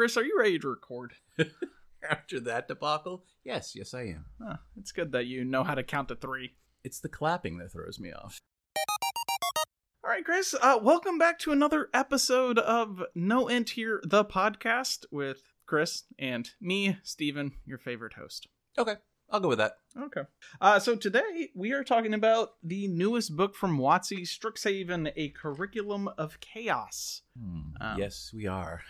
Chris, are you ready to record? After that debacle, yes, yes, I am. Huh, it's good that you know how to count to three. It's the clapping that throws me off. All right, Chris, uh, welcome back to another episode of No End Here, the podcast with Chris and me, Steven, your favorite host. Okay, I'll go with that. Okay. Uh, so today we are talking about the newest book from WotC, Strixhaven, A Curriculum of Chaos. Hmm, Um, yes, we are.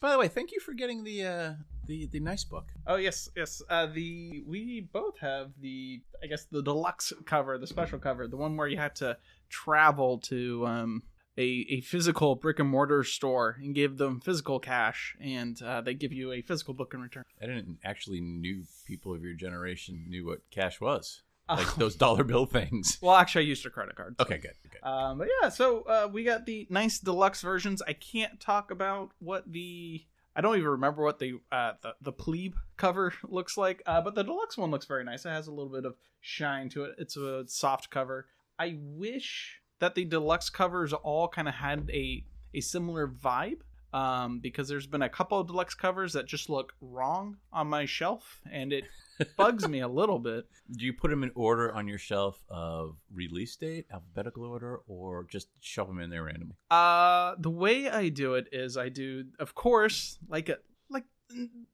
By the way, thank you for getting the uh, the the nice book. Oh yes, yes. Uh, the we both have the I guess the deluxe cover, the special cover, the one where you had to travel to um, a a physical brick and mortar store and give them physical cash, and uh, they give you a physical book in return. I didn't actually knew people of your generation knew what cash was. like those dollar bill things. Well, actually, I used a credit card. Okay, good. good. Um, but yeah, so uh, we got the nice deluxe versions. I can't talk about what the I don't even remember what the uh, the, the plebe cover looks like, uh, but the deluxe one looks very nice. It has a little bit of shine to it. It's a soft cover. I wish that the deluxe covers all kind of had a a similar vibe. Um, because there's been a couple of deluxe covers that just look wrong on my shelf, and it bugs me a little bit. Do you put them in order on your shelf of release date, alphabetical order, or just shove them in there randomly? Uh, the way I do it is I do, of course, like a like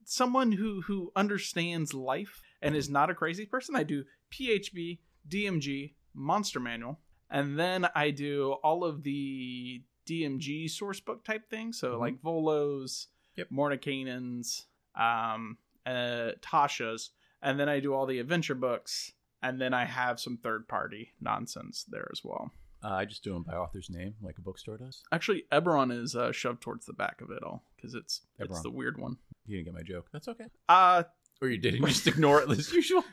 someone who who understands life and is not a crazy person. I do PHB, DMG, Monster Manual, and then I do all of the DMG source book type thing. So Mhm. like Volos, Yep. Mordenkainen's, um, uh, Tasha's, and then I do all the adventure books, and then I have some third party nonsense there as well. Uh, I just do them by author's name, like a bookstore does. Actually, Eberron is uh, shoved towards the back of it all because it's it's the weird one. You didn't get my joke. That's okay. Uh Or you didn't. You just ignore it as usual.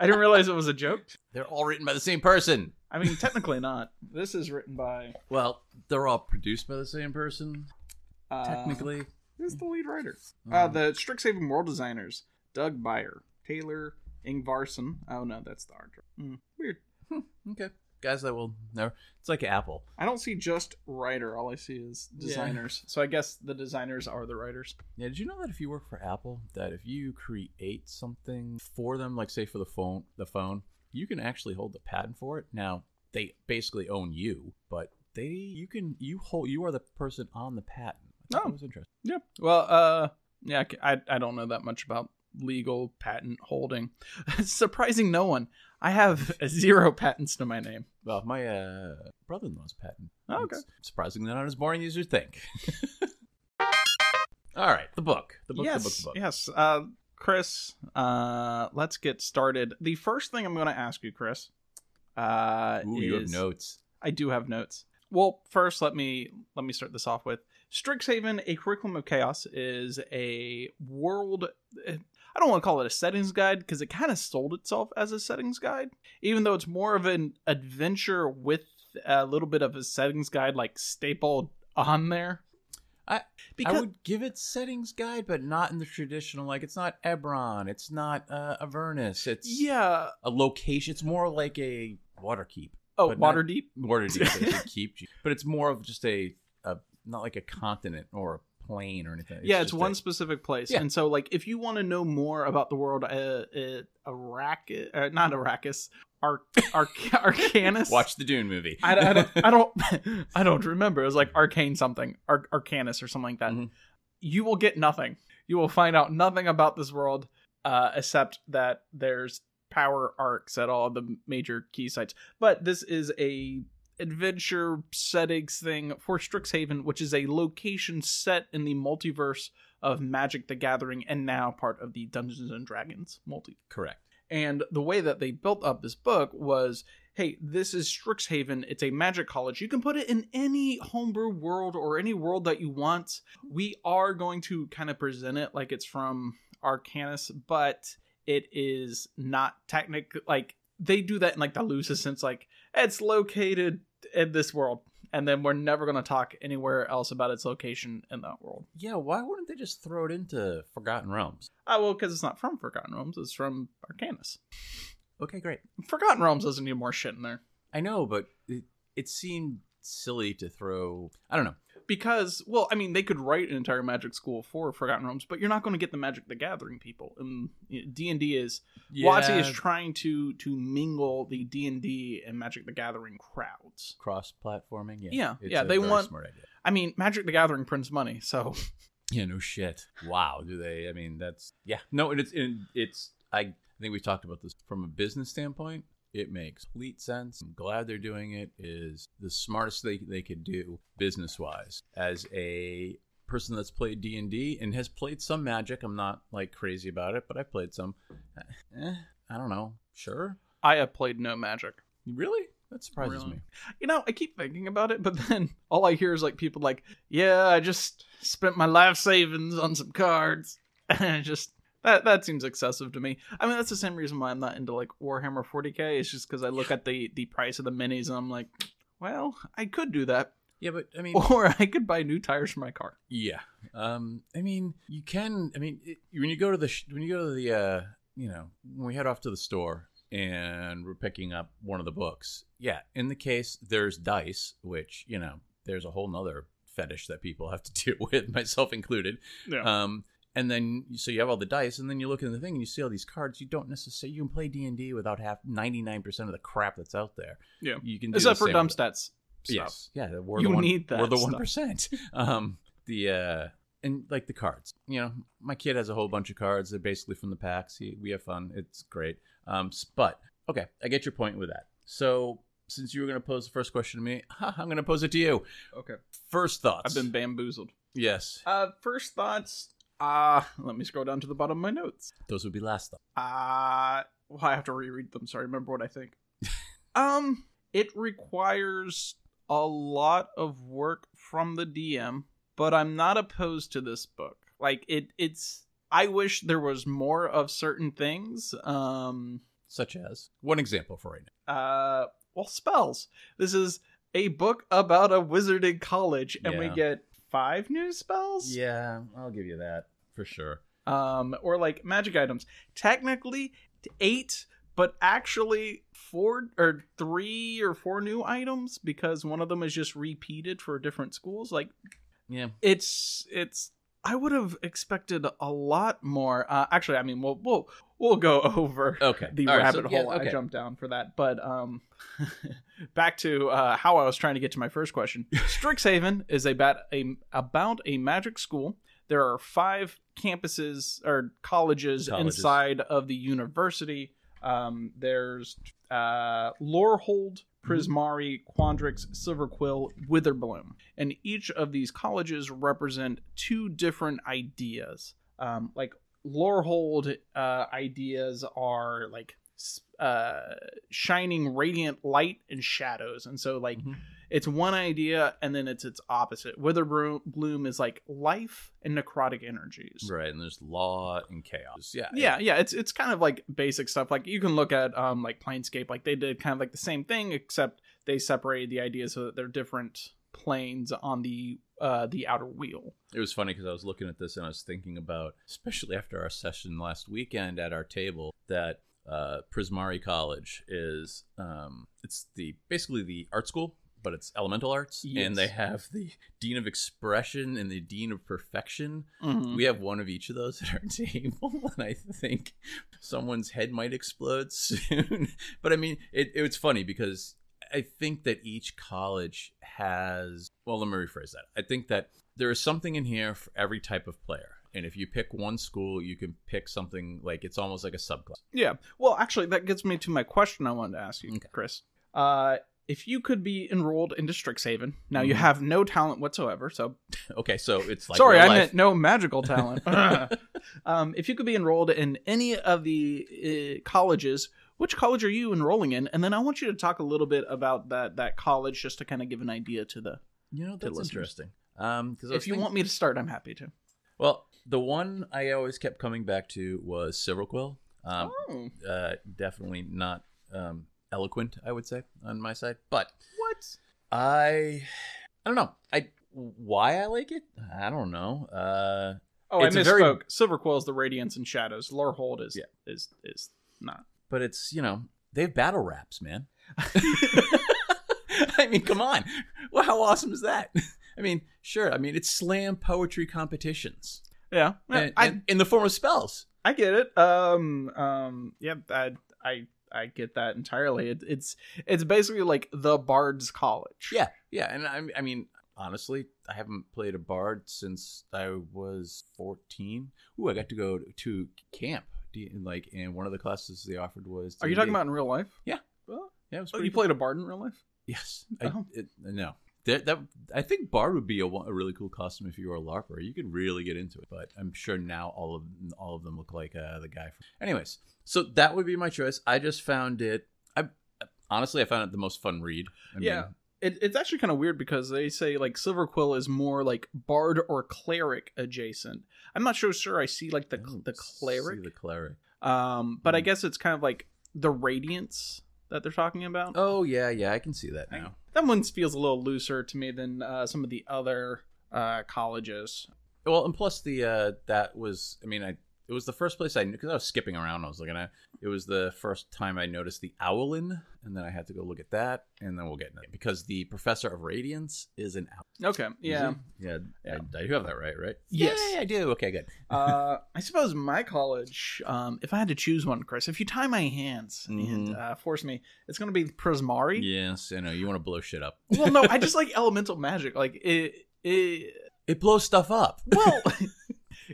I didn't realize it was a joke. They're all written by the same person. I mean, technically not. This is written by Well, they're all produced by the same person, uh, technically. Who's the lead writer? Uh, Um, the Strixhaven world designers: Doug Beyer, Taylor Ingvarson. Oh no, that's the art. Mm, weird. okay. Guys that will never. It's like Apple. I don't see just writer. All I see is designers. So I guess the designers are the writers. Yeah, did you know that if you work for Apple, that if you create something for them, like say for the phone, the phone, you can actually hold the patent for it. Now they basically own you, but they you can you hold you are the person on the patent. I thought Oh. that was interesting. Yeah. Well, uh, yeah, I, I don't know that much about legal patent holding. Surprising no one. I have zero patents to my name. Well, my uh, brother-in-law's patent. Oh, okay. It's surprisingly not as boring as you think. All right, the book, the book, yes, the book, the book. yes. Uh, Chris, uh, let's get started. The first thing I'm going to ask you, Chris, uh, Ooh, is you have notes. I do have notes. Well, first, let me let me start this off with Strixhaven: A Curriculum of Chaos is a world. I don't want to call it a settings guide because it kind of sold itself as a settings guide, even though it's more of an adventure with a little bit of a settings guide like stapled on there. I- because I would give it settings guide, but not in the traditional. Like it's not Eberron, it's not uh, Avernus. It's yeah. a location. It's more like a water keep. Oh, not- Waterdeep. Water deep, a keep, but it's more of just a, a not like a continent or a plane or anything. yeah, it's one a- specific place, Yeah. and so like if you want to know more about the world, uh, uh Arrakis, uh, not Arrakis, Ar- Ar- Arcanus. watch the Dune movie. I, I don't, I don't, I don't remember. It was like Arcane something, Ar- Arcanus or something like that. Mhm. You will get nothing. You will find out nothing about this world, uh, except that there's power arcs at all the major key sites. But this is a adventure settings thing for Strixhaven, which is a location set in the multiverse of Magic the Gathering and now part of the Dungeons and Dragons multi. Correct. And the way that they built up this book was hey, this is Strixhaven. It's a magic college. You can put it in any homebrew world or any world that you want. We are going to kind of present it like it's from Arcanus, but it is not technic like they do that in like the loosest sense, like it's located in this world. And then we're never going to talk anywhere else about its location in that world. Yeah, why wouldn't they just throw it into Forgotten Realms? Oh, well, because it's not from Forgotten Realms, it's from Arcanus. Okay, great. Forgotten Realms doesn't need more shit in there. I know, but it, it seemed silly to throw. I don't know. Because well, I mean, they could write an entire Magic school for Forgotten Realms, but you're not going to get the Magic the Gathering people. And D and D is WotC is trying to to mingle the D and Magic the Gathering crowds. cross platforming. Yeah, Yeah, It's yeah, they want- smart idea. I mean, Magic the Gathering prints money, so Yeah, no shit. Wow, do they? I mean, that's yeah. No, and it's and it's. I think we talked about this from a business standpoint. It makes complete sense. I'm glad they're doing it. Is the smartest they they could do business wise. As a person that's played D and D and has played some Magic, I'm not like crazy about it, but I played some. Eh, I don't know. Sure, I have played no Magic. really? That surprises Really? me. You know, I keep thinking about it, but then all I hear is like people like, "Yeah, I just spent my life savings on some cards," and it just that that seems excessive to me. I mean, that's the same reason why I'm not into like Warhammer 40k. It's just because I look at the the price of the minis and I'm like, well, I could do that, Yeah, but I mean, or I could buy new tires for my car. Yeah. Um. I mean, you can. I mean, it, when you go to the sh- when you go to the uh, you know, when we head off to the store and we're picking up one of the books. Yeah. In the case, there's dice, which you know, there's a whole nother fetish that people have to deal with, myself included. Um. And then, so you have all the dice, and then you look in the thing and you see all these cards. You don't necessarily you can play D and D without half ninety nine percent of the crap that's out there. Yeah. you can do Except for dumb stats. Yes. Yeah. We're You the one, need that We're the one percent. Um. The uh. And like the cards, you know, my kid has a whole bunch of cards. They're basically from the packs. He, we have fun. It's great. Um. But okay, I get your point with that. So since you were going to pose the first question to me, I'm going to pose it to you. Okay. First thoughts. I've been bamboozled. yes. Uh, first thoughts. Uh, let me scroll down to the bottom of my notes. Those would be last thoughts. Uh, well, I have to reread them. Sorry, remember what I think. um, it requires a lot of work from the DM, but I'm not opposed to this book. Like it, it's. I wish there was more of certain things. Um, Such as one example for right now. uh, well, spells. This is a book about a wizarding college, and we get five new spells. Yeah, I'll give you that for sure. um or like magic items technically eight but actually four or three or four new items because one of them is just repeated for different schools like Yeah. it's it's i would have expected a lot more uh actually i mean we'll we'll we'll go over Okay. the All right, so- rabbit yeah, hole i jumped down for that but um back to uh how i was trying to get to my first question strixhaven is a bat a about a magic school there are five campuses or colleges, Colleges. inside of the university um there's uh lorehold prismari quandrix silverquill witherbloom. And each of these colleges represent two different ideas. Um like lorehold uh ideas are like uh shining radiant light and shadows. And so like Mhm. It's one idea and then it's its opposite witherbloom bloom is like life and necrotic energies Right, and there's law and chaos. Yeah. yeah yeah it's it's kind of like basic stuff like you can look at um like planescape like they did kind of like the same thing except they separated the ideas so that they're different planes on the uh the outer wheel It was funny because I was looking at this and I was thinking about, especially after our session last weekend at our table, that uh, Prismari College is um, it's the basically the art school, but it's elemental arts, Yes. and they have the dean of expression and the dean of perfection. Mhm. We have one of each of those at our table, and I think someone's head might explode soon. but I mean, it, it's funny because I think that each college has. Well, let me rephrase that. I think that there is something in here for every type of player. And if you pick one school, you can pick something like it's almost like a subclass. Yeah. Well, actually, that gets me to my question I wanted to ask you, Okay. Chris. Uh, if you could be enrolled into Strixhaven, now you Mhm. have no talent whatsoever. So Okay, so it's like sorry, I life. meant no magical talent. um, if you could be enrolled in any of the uh, colleges, which college are you enrolling in? And then I want you to talk a little bit about that that college, just to kind of give an idea to the. You know, that's interesting. Um, If you want me to start, I'm happy to. well, the one I always kept coming back to was Silverquill. Um, oh, uh, definitely not um, eloquent, I would say, on my side. But what? I, I don't know. I why I like it. I don't know. Uh, Oh, It's I a very- misspoke. Silverquill is the Radiance and Shadows. Lorehold is Yeah. is is not. but it's you know they have battle raps, man. I mean, come on. Well, how awesome is that? I mean, sure. I mean, it's slam poetry competitions, Yeah, and, I and- in the form of spells. I get it. Um, um, yeah, I I I get that entirely. It, it's it's basically like the Bard's College. Yeah, yeah, and I, I mean, honestly, I haven't played a bard since I was fourteen. Ooh, I got to go to camp. Like, and one of the classes they offered was. Are you talking about in real life? Yeah. Well, Yeah, it was oh, you cool. played a Bard in real life? Yes, I, Oh. it, no. That, that I think Bard would be a, a really cool costume if you were a LARPer. You could really get into it, but I'm sure now all of all of them look like uh, the guy. From... Anyways, so that would be my choice. I just found it. I honestly, I found it the most fun read. I Yeah. It, it's actually kind of weird because they say like Silverquill is more like Bard or cleric adjacent. I'm not so sure. I see like the the see cleric, the cleric. um, but I Hmm. guess it's kind of like the radiance that they're talking about. Oh yeah, yeah, I can see that now. That one feels a little looser to me than uh, some of the other uh, colleges. Well, and plus the uh that was I mean I it was the first place I knew because I was skipping around. I was looking at it was the first time I noticed the owlin, and then I had to go look at that, and then we'll get into it because the professor of radiance is an owl. Okay, yeah. yeah, Yeah. I, I do have that right, right? Yes. Yay, I do. Okay, good. uh, I suppose my college, um, if I had to choose one, Chris, if you tie my hands and Mhm. uh, force me, it's going to be Prismari. Yes, I know you want to blow shit up. Well, no, I just like elemental magic. Like it, it. It blows stuff up. Well,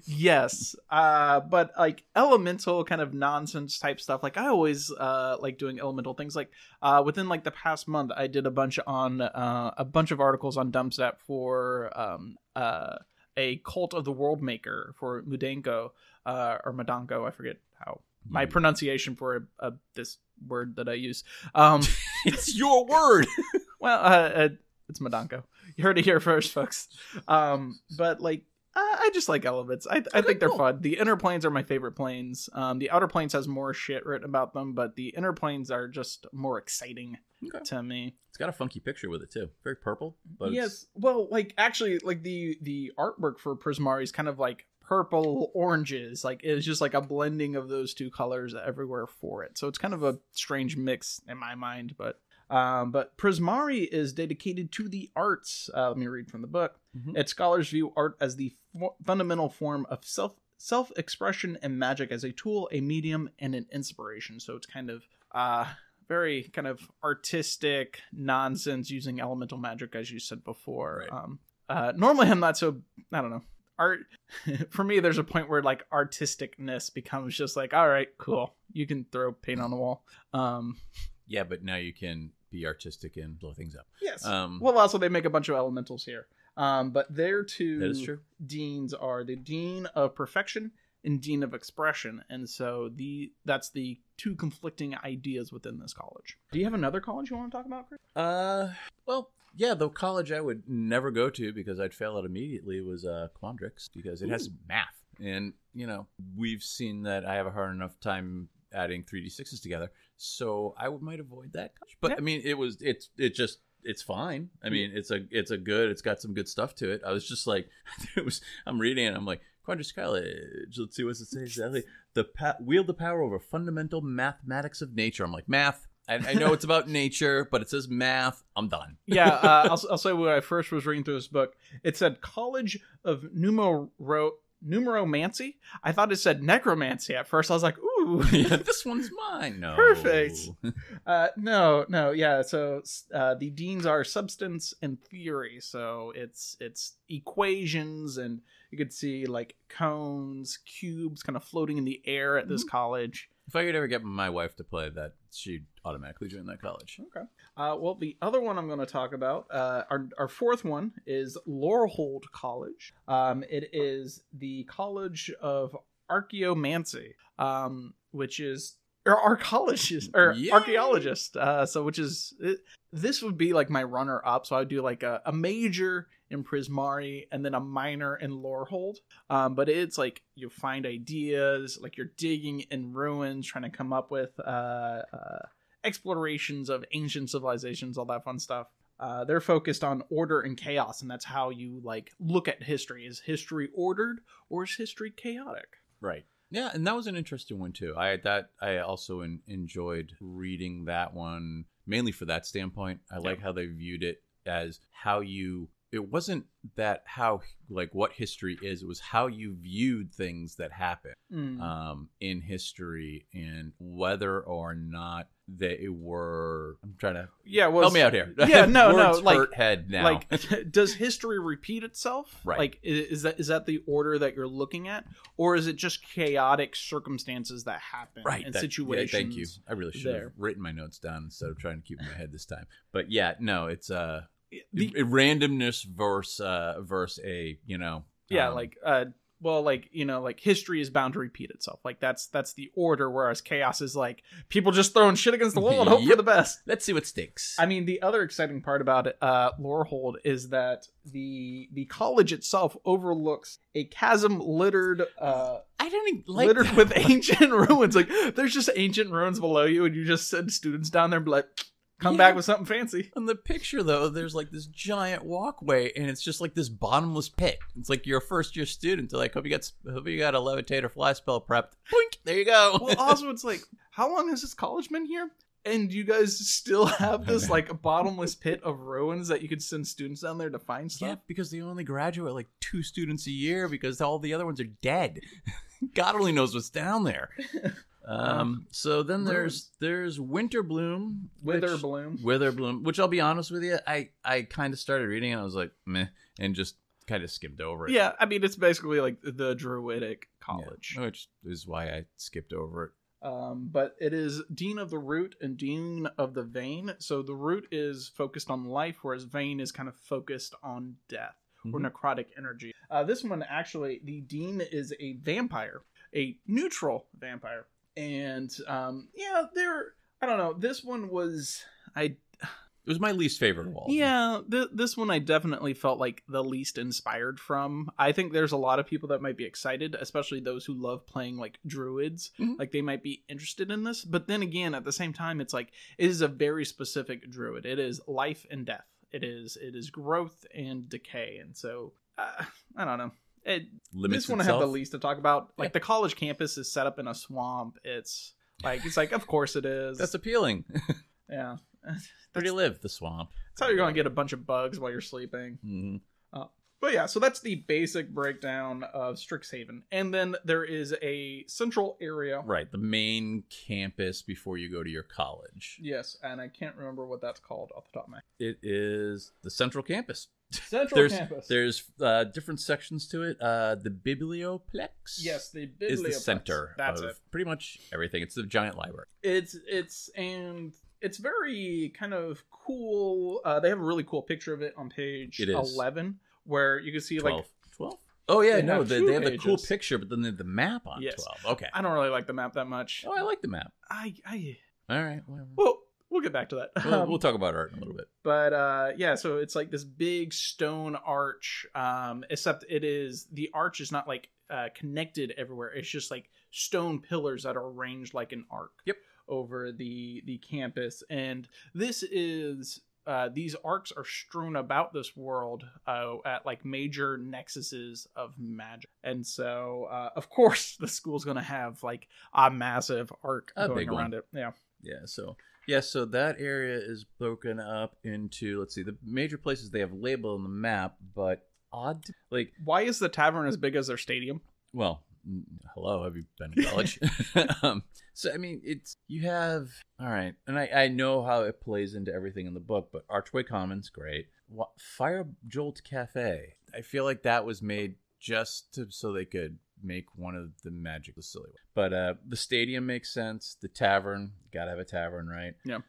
yes, uh, but like elemental kind of nonsense type stuff. Like I always uh like doing elemental things. Like uh within like the past month, I did a bunch on uh a bunch of articles on Dumpstep for um uh a cult of the world maker for Mudenko uh or Madanko. I forget how my pronunciation for uh, this word that I use. Um. it's your word. Well, uh, uh, it's Madanko. You heard it here first, folks. Um, but like, I, I just like elements. I, I Okay, think they're cool. fun. The inner planes are my favorite planes. Um, the outer planes has more shit written about them, but the inner planes are just more exciting Okay. to me. It's got a funky picture with it too. Very purple, but yes. it's, Well, like actually, like the the artwork for Prismari is kind of like purple oranges. Like it's just like a blending of those two colors everywhere for it. So it's kind of a strange mix in my mind, but. Um, but Prismari is dedicated to the arts. Uh, let me read from the book. Mhm. Its scholars view art as the fundamental form of self self expression and magic as a tool, a medium, and an inspiration. So it's kind of uh, very kind of artistic nonsense using elemental magic, as you said before. Right. Um, uh, normally, I'm not so. I don't know. Art for me, there's a point where like artisticness becomes just like, all right, cool. You can throw paint on the wall. Um, yeah. But now you can be artistic and blow things up. yes. Um, well, also they make a bunch of elementals here. Um, but their two that is true. deans are the dean of perfection and dean of expression, and so the that's the two conflicting ideas within this college. Do you have another college you want to talk about, Chris? Uh, well, yeah, the college I would never go to because I'd fail it immediately was uh, Quandrix because it has math, and you know we've seen that I have a hard enough time adding three d sixes together, so I would might avoid that. But Yeah. I mean, it was it's it just it's fine. I mean, it's a it's a good. It's got some good stuff to it. I was just like, it was. I'm reading it. I'm like. Quandrix College. Let's see what it says exactly. The pa- wield the power over fundamental mathematics of nature. I'm like math. I, I know it's about nature, but it says math. I'm done. yeah, uh, I'll, I'll say when I first was reading through this book, it said College of Numero Numeromancy. I thought it said necromancy at first. I was like, ooh, yeah, this one's mine. No. Perfect. Uh, no, no, yeah. So uh, the deans are substance and theory. So it's it's equations, and you could see like cones, cubes, kind of floating in the air at this college. If I could ever get my wife to play that, she'd automatically join that college. Okay. Uh, well, the other one I'm going to talk about, uh, our, our fourth one is Lorehold College. Um, it is the College of Archaeomancy, um, which is or archaeologist or Yay! archaeologist. Uh, so, which is it, this would be like my runner up. So I would do like a, a major in Prismari and then a minor in Lorehold. Um, but it's like you find ideas, like you're digging in ruins, trying to come up with uh, uh, explorations of ancient civilizations, all that fun stuff. Uh, they're focused on order and chaos, and that's how you like look at history. Is history ordered or is history chaotic? Right. Yeah, and that was an interesting one too. I that I also en- enjoyed reading that one mainly for that standpoint. I like how they viewed it as how you it wasn't that how like what history is. It was how you viewed things that happened Mm. um, in history and whether or not they were. I'm trying to yeah, well, help me out here. Yeah, no, no, like- head now. Like, does history repeat itself? Right. Like, is that is that the order that you're looking at, or is it just chaotic circumstances that happen right and that- yeah, situations? thank you. I really should there. have written my notes down instead of trying to keep my head this time. But yeah, no, it's uh The- a randomness versus uh versus a you know yeah, um, like uh, well, like you know, like history is bound to repeat itself. Like that's that's the order. Whereas chaos is like people just throwing shit against the wall and hope for Yep. the best. let's see what sticks. I mean, the other exciting part about uh, Lorehold is that the the college itself overlooks a chasm littered uh, I don't even like littered with ancient ruins. Like there's just ancient ruins below you, and you just send students down there and be like, come Yeah. back with something fancy. On the picture though, there's like this giant walkway, and it's just like this bottomless pit. It's like you're a first year student. They're like, hope you got hope you got a levitator fly spell prepped. Boink, there you go. Well, also it's like, how long has this college been here? And you guys still have this like bottomless pit of ruins that you could send students down there to find stuff. yeah, because they only graduate like two students a year because all the other ones are dead. God only knows what's down there. Um, so then there's there's Winter Bloom, Wither which- bloom. Wither Bloom, which I'll be honest with you, I I kind of started reading and I was like meh, and just kind of skimmed over it. Yeah, I mean it's basically like the druidic college. Yeah, which is why I skipped over it. Um, but it is Dean of the Root and Dean of the Vein. So the Root is focused on life, whereas Vein is kind of focused on death or Mhm. necrotic energy. Uh, this one actually, the Dean is a vampire, a neutral vampire, and um, yeah, there. I don't know. This one was I It was my least favorite of all. yeah, th- this one I definitely felt like the least inspired from. I think there's a lot of people that might be excited, especially those who love playing like druids. Mhm. Like they might be interested in this. But then again, at the same time, it's like it is a very specific druid. It is life and death. It is it is growth and decay. And so uh, I don't know. It, limits this one I have the least to talk about. Like Yeah. the college campus is set up in a swamp. It's like it's like of course it is. That's appealing. yeah. Where do you live? The swamp. That's how you're gonna get a bunch of bugs while you're sleeping. hmm But yeah, so that's the basic breakdown of Strixhaven. And then there is a central area. Right, the main campus before you go to your college. Yes, and I can't remember what that's called off the top of my It is the central campus. Central there's campus. there's uh, different sections to it. Uh, the biblioplex. yes, the Biblioplex is the center That's of it. pretty much everything. It's the giant library. It's it's and it's very kind of cool. Uh, they have a really cool picture of it on page It eleven, where you can see like 12. 12? Oh yeah, They no, they, they have the cool picture, but then they have the map on Yes. 12. Okay. I don't really like the map that much. Oh, I like the map. I I All right. Whatever. well we'll get back to that. We'll, Um, we'll talk about art in a little bit. but uh yeah so it's like this big stone arch um except it is the arch is not like uh connected everywhere it's just like stone pillars that are arranged like an arc Yep. over the the campus and this is uh, these arcs are strewn about this world uh, at like major nexuses of magic, and so uh, of course the school's gonna have like a massive arc A going big one. around it. Yeah, Yeah, so yeah, so that area is broken up into let's see, the major places they have labeled on the map, but odd like why is the tavern as big as their stadium? well, hello, have you been to college? um, so I mean, it's you have all right, and I I know how it plays into everything in the book, but Archway Commons, great. What Fire Jolt Cafe? I feel like that was made just to, so they could make one of the magic the silly one. But uh, the stadium makes sense. The tavern, gotta have a tavern, right? Yeah. Um,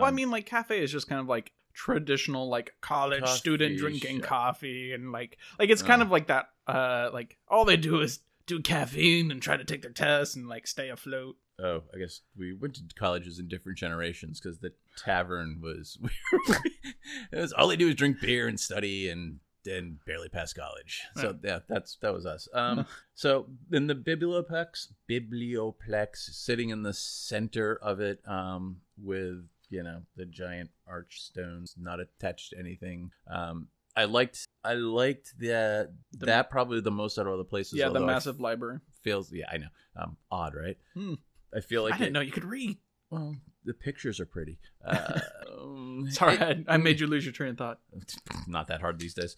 well, I mean, like cafe is just kind of like traditional, like college Coffee student drinking shop. coffee, and like like it's kind Uh. of like that. Uh, like all they do is do caffeine and try to take their tests and like stay afloat. Oh, I guess we went to colleges in different generations because the tavern was. it was all they do is drink beer and study and and barely pass college. So yeah, that's that was us. Um, so in the biblioplex, biblioplex, sitting in the center of it, um, with you know the giant arch stones not attached to anything. Um, I liked I liked the, The- that probably the most out of all the places. yeah, the I massive library. feels yeah I know um odd right Hmm. I feel like I didn't it- know you could read. well the pictures are pretty uh, Um, Sorry, it- I, I made you lose your train of thought. not that hard these days.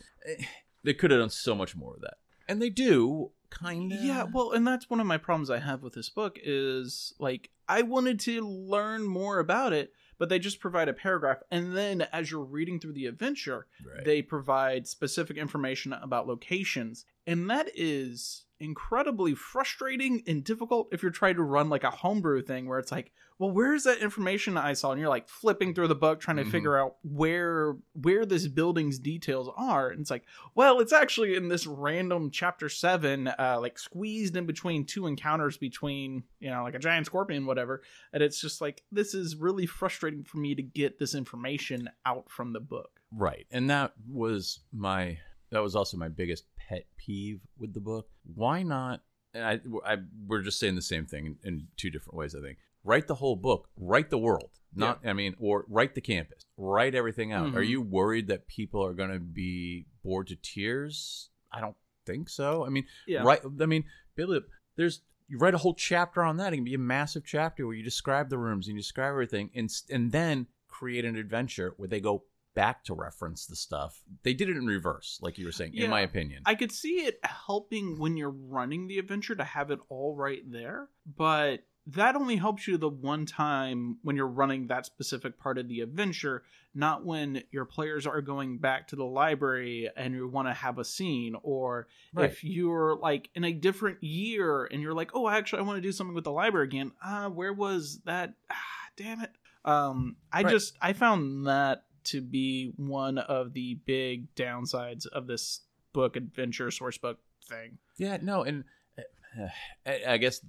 They could have done so much more of that, and they do kind of. Yeah, well, and that's one of my problems I have with this book is like I wanted to learn more about it, but they just provide a paragraph, and then as you're reading through the adventure, Right. they provide specific information about locations, and that is incredibly frustrating and difficult if you're trying to run like a homebrew thing where it's like, well, where's that information I saw? And you're like flipping through the book trying to Mhm. figure out where where this building's details are, and it's like, well, it's actually in this random chapter seven, uh, like squeezed in between two encounters between, you know, like a giant scorpion, whatever. And it's just like, this is really frustrating for me to get this information out from the book. Right. And that was my that was also my biggest pet peeve with the book. Why not I, I we're just saying the same thing in, two different ways, I think. Write the whole book, write the world. Not I mean, or write the campus. Write everything out. Mhm. Are you worried that people are going to be bored to tears? I don't think so. I mean, Yeah. Right. I mean, Billy, there's you write a whole chapter on that. It can be a massive chapter where you describe the rooms and you describe everything, and and then create an adventure where they go back to reference the stuff. They did it in reverse, like you were saying, Yeah. in my opinion. I could see it helping when you're running the adventure to have it all right there, but that only helps you the one time when you're running that specific part of the adventure, not when your players are going back to the library and you want to have a scene, or Right. if you're like in a different year and you're like, oh, actually, I want to do something with the library again. Ah, where was that? Ah, damn it. Um, I Right. just I found that to be one of the big downsides of this book adventure source book thing. Yeah, no, and uh, I, I guess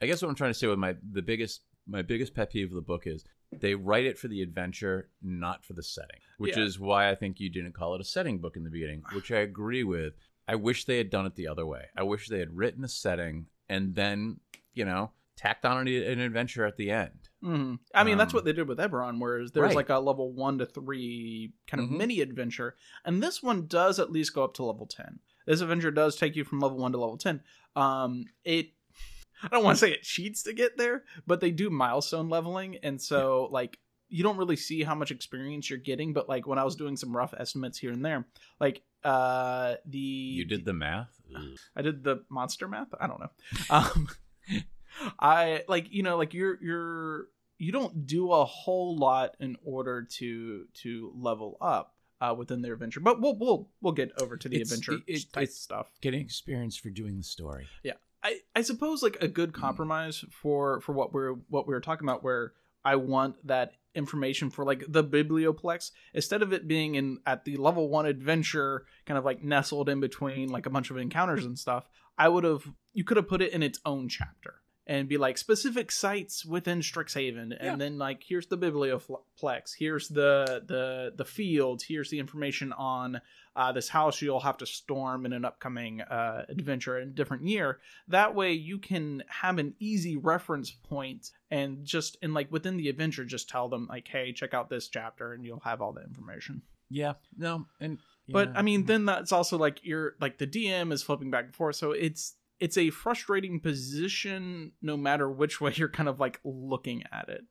I guess what I'm trying to say with my the biggest my biggest pet peeve of the book is they write it for the adventure, not for the setting, which Yeah. is why I think you didn't call it a setting book in the beginning, which I agree with. I wish they had done it the other way. I wish they had written a setting and then you know tacked on an, an adventure at the end. Hmm I mean, that's Um, what they did with Eberron, whereas there's Right. like a level one to three kind of Mhm. mini adventure, and this one does at least go up to level ten. This adventure does take you from level one to level ten. Um, it. I don't want to say it cheats to get there, but they do milestone leveling, and so like you don't really see how much experience you're getting. But like when I was doing some rough estimates here and there, like uh the You did the math. Ugh. I did the monster math. I don't know. Um, I like you know like you're you're you don't do a whole lot in order to to level up uh, within their adventure, but we'll we'll we'll get over to the It's- adventure it- type it's- stuff. Getting experience for doing the story. Yeah, I, I suppose like a good compromise for for what we're what we were talking about where I want that information for like the biblioplex instead of it being in at the level 1 adventure kind of like nestled in between like a bunch of encounters and stuff I would have you could have put it in its own chapter and be like specific sites within Strixhaven and Yeah. then like here's the biblioplex here's the the the fields here's the information on uh, this house you'll have to storm in an upcoming uh, adventure in a different year that way you can have an easy reference point and just in like within the adventure just tell them like hey check out this chapter and you'll have all the information Yeah. No. And but i mean then that's also like you're like the dm is flipping back and forth so it's it's a frustrating position no matter which way you're kind of like looking at it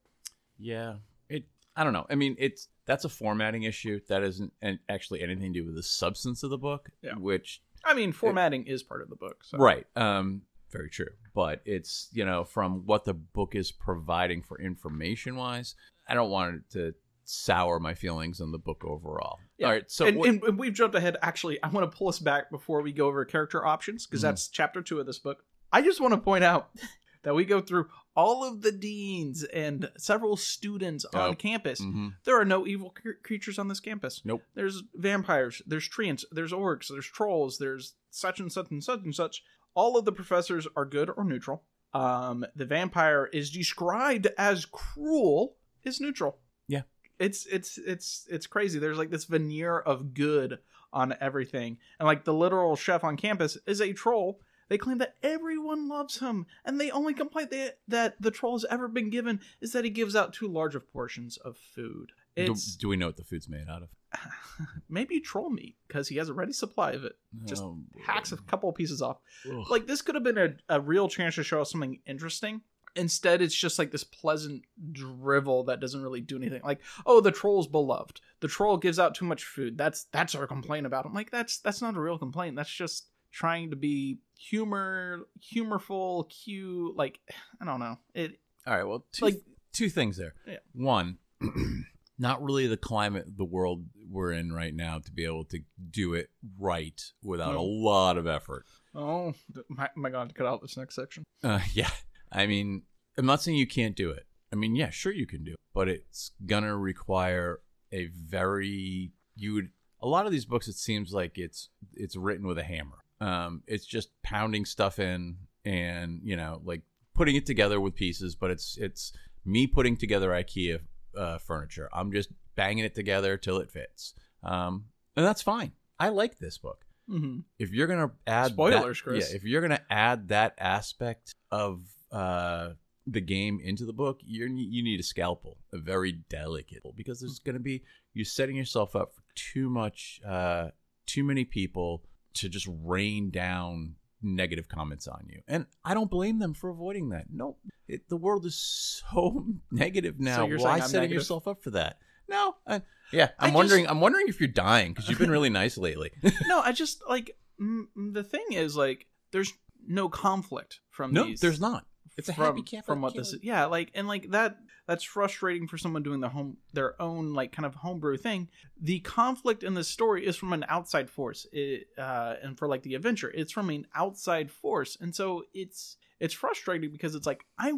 Yeah. It I don't know. I mean, it's that's a formatting issue. That isn't actually anything to do with the substance of the book, Yeah. which i mean formatting is part of the book so right. Um very true. But it's, you know, from what the book is providing for information wise, I don't want it to sour my feelings on the book overall. Yeah. All right. So and, what- and, we've jumped ahead. Actually, I want to pull us back before we go over character options because Mhm. that's chapter two of this book. I just want to point out that we go through all of the deans and several students on Oh. campus. Mhm. There are no evil cr- creatures on this campus. Nope. There's vampires, there's treants, there's orcs, there's trolls, there's such and such and such and such. All of the professors are good or neutral. Um, the vampire is described as cruel, is neutral. It's it's it's it's crazy. There's like this veneer of good on everything. And like the literal chef on campus is a troll. They claim that everyone loves him, and the only complaint they, that the troll has ever been given is that he gives out too large of portions of food. do, do we know what the food's made out of? maybe troll meat because he has a ready supply of it. Just Oh, Hacks a couple of pieces off. ugh. Like this could have been a, a real chance to show us something interesting instead it's just like this pleasant drivel that doesn't really do anything like oh the troll's beloved the troll gives out too much food that's that's our complaint about him like that's that's not a real complaint that's just trying to be humor humorful cute like i don't know it All right. Well, two, Like- two things there. Yeah. One, not really the climate, the world we're in right now to be able to do it right without a lot of effort. oh my, my god cut out this next section Uh, yeah. I mean, I'm not saying you can't do it. I mean, yeah, sure you can do it, but it's gonna require a very you would a lot of these books. It seems like it's it's written with a hammer. Um, it's just pounding stuff in and you know like putting it together with pieces, but it's it's me putting together IKEA uh, furniture. I'm just banging it together till it fits, um, and that's fine. I like this book mm-hmm. if you're gonna add Spoilers, that, Chris. Yeah, if you're gonna add that aspect of uh, the game into the book, you you need a scalpel, a very delicate, because there's gonna be you're setting yourself up for too much, uh, too many people to just rain down negative comments on you, and I don't blame them for avoiding that. No, it, the world is so negative now. you're Why setting negative? yourself up for that? No, I, yeah, I I'm just- wondering. I'm wondering if you're dying because you've been really nice lately. no i just like mm, the thing is like there's no conflict from no, these there's not. It's a from, happy camp from what this is yeah like and like that that's frustrating for someone doing their home their own like kind of homebrew thing. The conflict in this story is from an outside force it, uh and for like the adventure. It's from an outside force and so it's it's frustrating because it's like i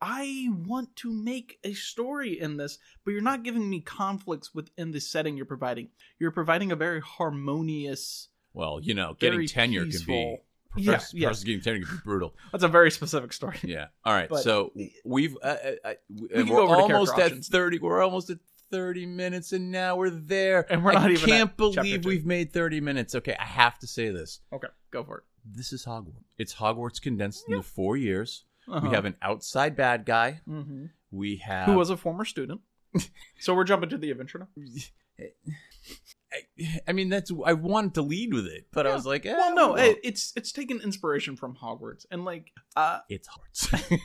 i want to make a story in this but you're not giving me conflicts within the setting you're providing. You're providing a very harmonious Well, you know, getting tenure peaceful- can be. Yeah, yes. Getting tenure can be brutal. that's a very specific story Yeah. All right. But- so we've uh, uh, and go we're almost at thirty. We're almost at thirty minutes, and now we're there. And we're I not even I Can't believe we've made thirty minutes. Okay, I have to say this. okay go for it This is Hogwarts. It's Hogwarts condensed into four years. Uh-huh. We have an outside bad guy. Mhm. We have who was a former student. so we're jumping to the adventure now. I, I mean, that's I wanted to lead with it, but I was like, eh, well, no, it, it's it's taken inspiration from Hogwarts, and like, uh, it's Hogwarts.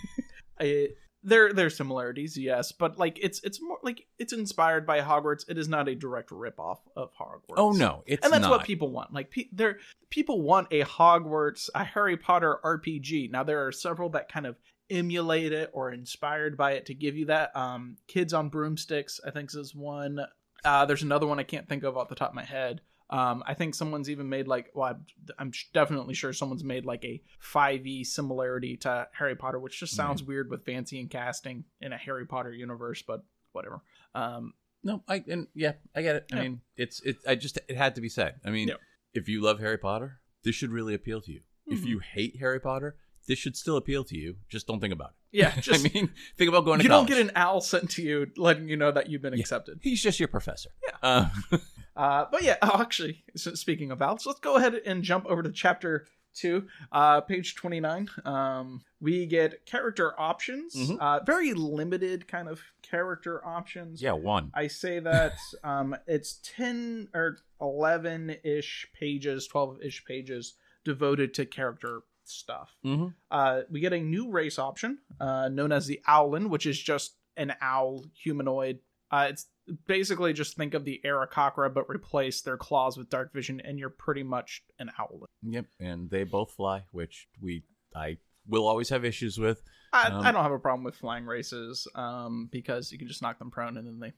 There there are similarities, yes, but like it's it's more like it's inspired by Hogwarts. It is not a direct ripoff of Hogwarts. oh no, it's and that's not. what people want. Like, pe- they're people want a Hogwarts, a Harry Potter RPG. Now there are several that kind of emulate it or inspired by it to give you that. Um, Kids on Broomsticks, I think, is one. Uh, there's another one I can't think of off the top of my head. Um, I think someone's even made like, well, I'm, definitely sure someone's made like a 5e similarity to Harry Potter, which just sounds weird with fancy and casting in a Harry Potter universe, but whatever. Um, No, I and yeah, I get it. I Yeah. mean, it's it. I just it had to be said. I mean, Yeah. if you love Harry Potter, this should really appeal to you. If Mhm. you hate Harry Potter, this should still appeal to you. Just don't think about it. yeah, just I mean, think about going to you don't get an owl sent to you letting you know that you've been Yeah. accepted. He's just your professor. Yeah. Uh, Uh, but yeah, oh, actually, speaking of owls, let's go ahead and jump over to chapter two, uh, page 29. Um, we get character options, Mhm. uh, very limited kind of character options. yeah, one. I say that um, it's 10 or 11 ish pages, 12 ish pages devoted to character stuff. Mm-hmm. Uh, we get a new race option uh, known as the Owlin, which is just an owl humanoid. Uh, it's basically just think of the Aarakocra, but replace their claws with dark vision, and you're pretty much an owl. Yep, and they both fly, which we I will always have issues with. I, Um, I don't have a problem with flying races um, because you can just knock them prone and then they.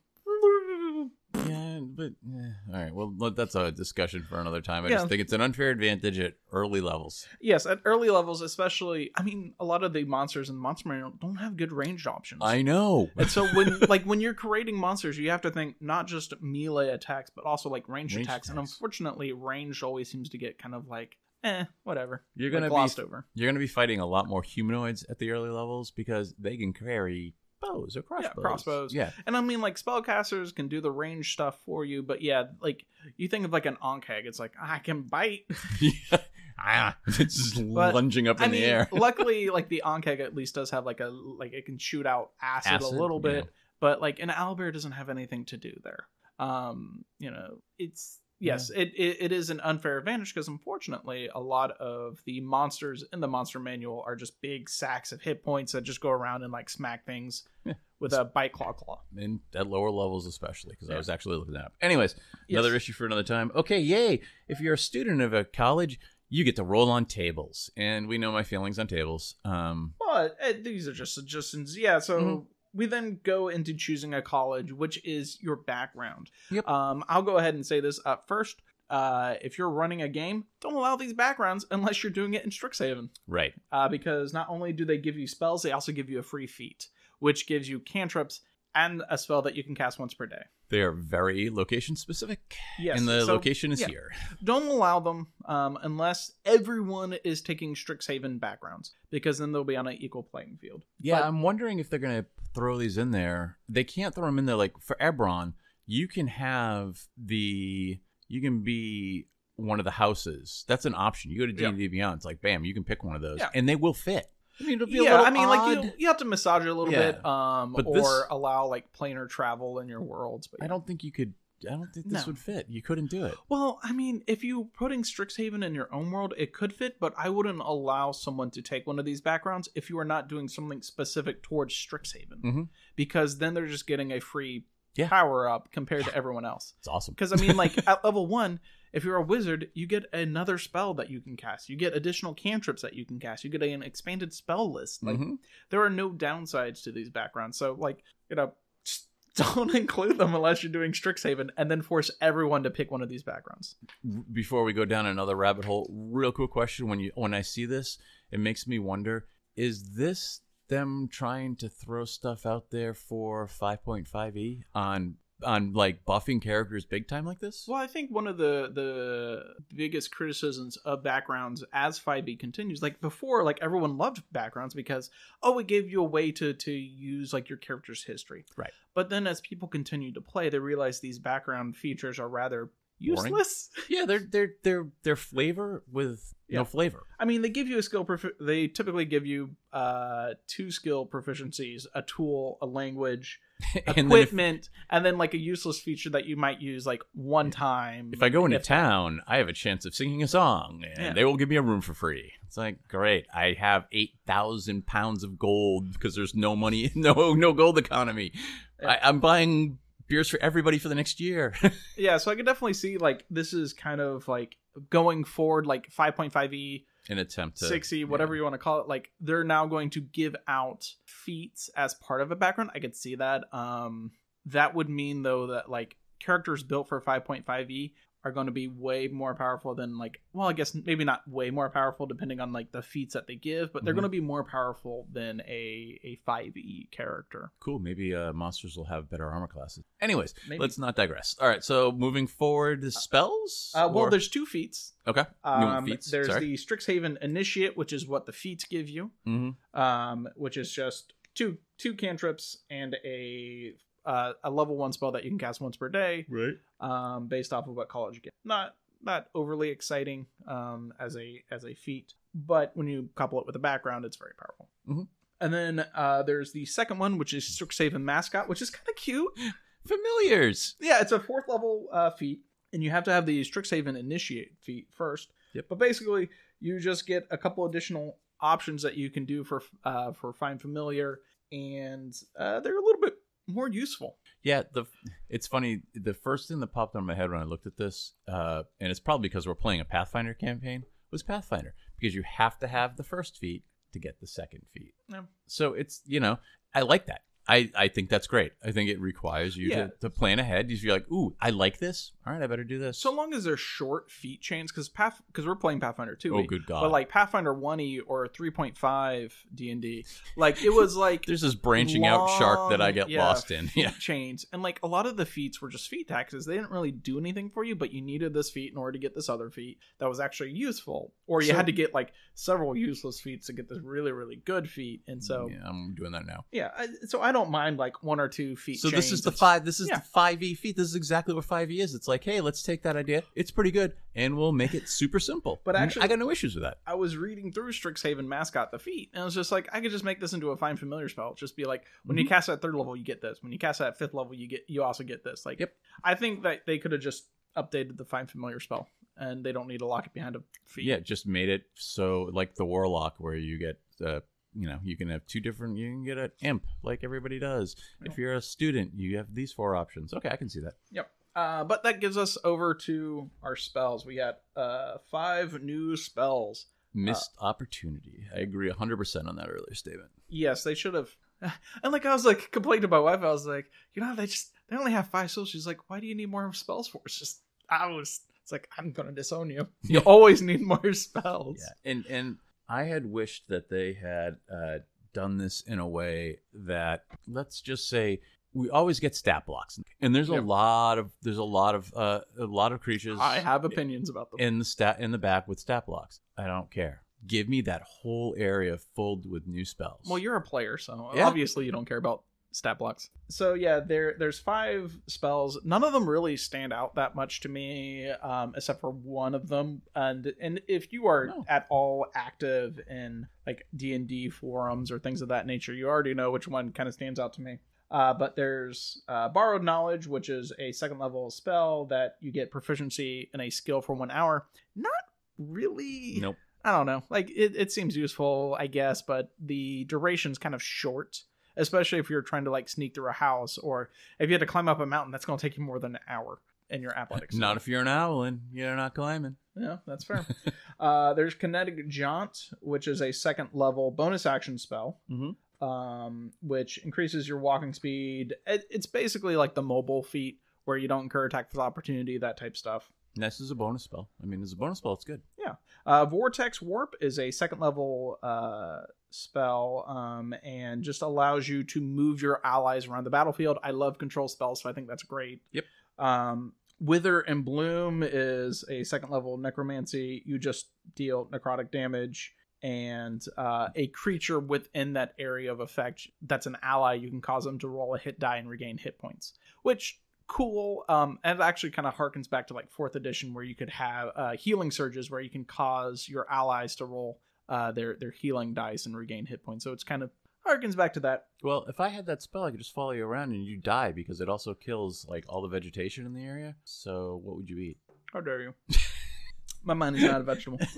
Yeah, but eh, all right. Well, that's a discussion for another time. I Yeah. just think it's an unfair advantage at early levels. Yes, at early levels, especially. I mean, a lot of the monsters in Monster Manual don't have good ranged options. I know. And so when like when you're creating monsters, you have to think not just melee attacks, but also like ranged Ranged attacks. And unfortunately, range always seems to get kind of like eh, whatever. You're gonna glossed be over. you're gonna be fighting a lot more humanoids at the early levels because they can carry bows or crossbows. crossbows. Yeah, And I mean, like spellcasters can do the range stuff for you, but yeah, like you think of like an Ankheg, it's like I can bite. yeah. Ah, it's just But, lunging up I in mean, the air. luckily, like the Ankheg at least does have like a like it can shoot out acid, Acid, a little bit, yeah. but like an owlbear doesn't have anything to do there. Um, you know, it's yes, it, it it is an unfair advantage because unfortunately, a lot of the monsters in the monster manual are just big sacks of hit points that just go around and like smack things Yeah. with a bite claw claw. And at lower levels, especially, because I was actually looking that up. Anyways, Yes. another issue for another time. Okay, yay! If you're a student of a college, you get to roll on tables, and we know my feelings on tables. Um, But uh, these are just suggestions. Yeah, so Mhm. We then go into choosing a college, which is your background. Yep. Um, I'll go ahead and say this up first. Uh, if you're running a game, don't allow these backgrounds unless you're doing it in Strixhaven. right. Uh, because not only do they give you spells, they also give you a free feat, which gives you cantrips and a spell that you can cast once per day. They are very location specific, Yes, and the so, location is yeah. here. Don't allow them um, unless everyone is taking Strixhaven backgrounds, because then they'll be on an equal playing field. Yeah, But- I'm wondering if they're gonna throw these in there. They can't throw them in there like for Eberron. You can have the you can be one of the houses. That's an option. You go to D and D Beyond. It's like bam, you can pick one of those, Yeah. and they will fit. I mean, it'll be a yeah, little I mean, like you, you have to massage it a little Yeah. bit, um, But or this- allow like planar travel in your worlds. But I don't think you could. I don't think this No. would fit. You couldn't do it. Well, I mean, if you're putting Strixhaven in your own world, it could fit, but I wouldn't allow someone to take one of these backgrounds if you are not doing something specific towards Strixhaven, Mhm. because then they're just getting a free Yeah. power up compared to everyone else. It's awesome. Because I mean, like at level one, if you're a wizard, you get another spell that you can cast. You get additional cantrips that you can cast. You get an expanded spell list. Like Mhm. there are no downsides to these backgrounds. So like you know, don't include them unless you're doing Strixhaven, and then force everyone to pick one of these backgrounds. before we go down another rabbit hole real quick question when you when i see this it makes me wonder is this them trying to throw stuff out there for 5.5e on on like buffing characters big time like this Well, I think one of the the biggest criticisms of backgrounds as 5e continues, like before, like everyone loved backgrounds because oh, it gave you a way to to use like your character's history. Right. But then as people continue to play, they realize these background features are rather Boring. useless. yeah they're they're they're they're flavor with Yeah. no flavor I mean, they give you a skill. Profi- they typically give you uh two skill proficiencies: a tool, a language, and then if, equipment, and then like a useless feature that you might use like one time. if i go into If- town i have a chance of singing a song and Yeah. they will give me a room for free it's like great i have 8000 pounds of gold because there's no money no no gold economy I, i'm buying beers for everybody for the next year yeah so i could definitely see like this is kind of like going forward like 5.5e an attempt to 6e whatever you want to call it like they're now going to give out feats as part of a background. I could see that. Um that would mean though that like characters built for 5.5e are going to be way more powerful than like well i guess maybe not way more powerful depending on like the feats that they give but they're Mhm. going to be more powerful than a a 5e character cool maybe uh, monsters will have better armor classes anyways Maybe. let's not digress all right so moving forward spells uh, well Or- there's two feats okay Um, feats? there's Sorry. the Strixhaven Initiate, which is what the feats give you, Mhm. um, which is just two two cantrips and a uh, a level one spell that you can cast once per day, right um, based off of what college you get. Not not overly exciting um, as a as a feat, but when you couple it with a background, it's very powerful. Mhm. And then uh, there's the second one, which is Strixhaven Mascot, which is kind of cute. familiars Yeah, it's a fourth level uh, feat, and you have to have the Strixhaven Initiate feat first. Yep. But basically, you just get a couple additional options that you can do for uh, for Find Familiar, and uh, they're a little bit more useful. Yeah, the it's funny. The first thing that popped in my head when I looked at this, uh, and it's probably because we're playing a Pathfinder campaign, was Pathfinder because you have to have the first feat to get the second feat. Yeah. So it's you know I like that. I, I think that's great. I think it requires you Yeah. to, to plan ahead. If you're like, ooh, I like this. All right, I better do this. So long as they're short feat chains, because Path because we're playing Pathfinder two. oh, good God! But like Pathfinder one e or three point five D and D, like it was like there's this branching out shark that I get yeah, lost in. Yeah, chains and like a lot of the feats were just feat taxes they didn't really do anything for you but you needed this feat in order to get this other feat that was actually useful or you So- had to get like several useless feats to get this really really good feat and so yeah, yeah, I'm doing that now. I, so i don't mind like one or two feet. So this is the five. This is yeah. the five E feet. This is exactly what five E is. It's like, hey, let's take that idea. It's pretty good, and we'll make it super simple. But actually- I got no issues with that. I was reading through Strixhaven Mascot the feet, and I was just like, I could just make this into a find familiar spell. Just be like, when Mm-hmm. you cast at third level, you get this. When you cast at fifth level, you get you also get this. Like, Yep. I think that they could have just updated the find familiar spell, and they don't need to lock it behind a feat. Yeah, just made it so like the warlock where you get uh you know, you can have two different you can get an imp like everybody does. If you're a student, you have these four options. Okay, I can see that. Yep. Uh, but that gives us over to our spells. We got uh, five new spells. Missed opportunity. I agree 100% on that earlier statement. Yes, they should have. And like I was like complaining to my wife, I was like, you know, they just they only have five spells. She's like, why do you need more spells for? It's just I was. It's like I'm gonna disown you. You always need more spells. Yeah. And and I had wished that they had uh, done this in a way that let's just say we always get stat blocks, and there's a Yep. lot of there's a lot of uh, a lot of creatures. I have opinions about them. in the stat in the back with stat blocks. I don't care. Give me that whole area filled with new spells. Well, you're a player, so Yeah. obviously you don't care about stat blocks. So yeah, there there's five spells. None of them really stand out that much to me, um, except for one of them. And and if you are No. at all active in like D and D forums or things of that nature, you already know which one kind of stands out to me. Uh, but there's uh, borrowed knowledge, which is a second level spell that you get proficiency in a skill for one hour. Not really. nope. I don't know. Like it, it seems useful, I guess, but the duration's kind of short, especially if you're trying to like sneak through a house or if you had to climb up a mountain, that's going to take you more than an hour in your athletics. Not if you're an owl and You're not climbing. yeah, that's fair. uh, there's kinetic jaunt, which is a second level bonus action spell, Mhm. um, which increases your walking speed. It, it's basically like the mobile feat where you don't incur attack with opportunity, that type stuff. This is a bonus spell. I mean, it's a bonus spell, it's good. Yeah. Uh, Vortex Warp is a second level uh, spell um, and just allows you to move your allies around the battlefield. I love control spells, so I think that's great. Yep. Um, Wither and Bloom is a second level necromancy. You just deal necrotic damage, and uh, a creature within that area of effect that's an ally, you can cause them to roll a hit die and regain hit points, which cool. Um and it actually kind of harkens back to like fourth edition where you could have uh healing surges where you can cause your allies to roll uh their their healing dice and regain hit points. So it's kind of harkens back to that. Well, if I had that spell, I could just follow you around and you die because it also kills like all the vegetation in the area. So, what would you eat? how dare you. My mind is not a vegetable.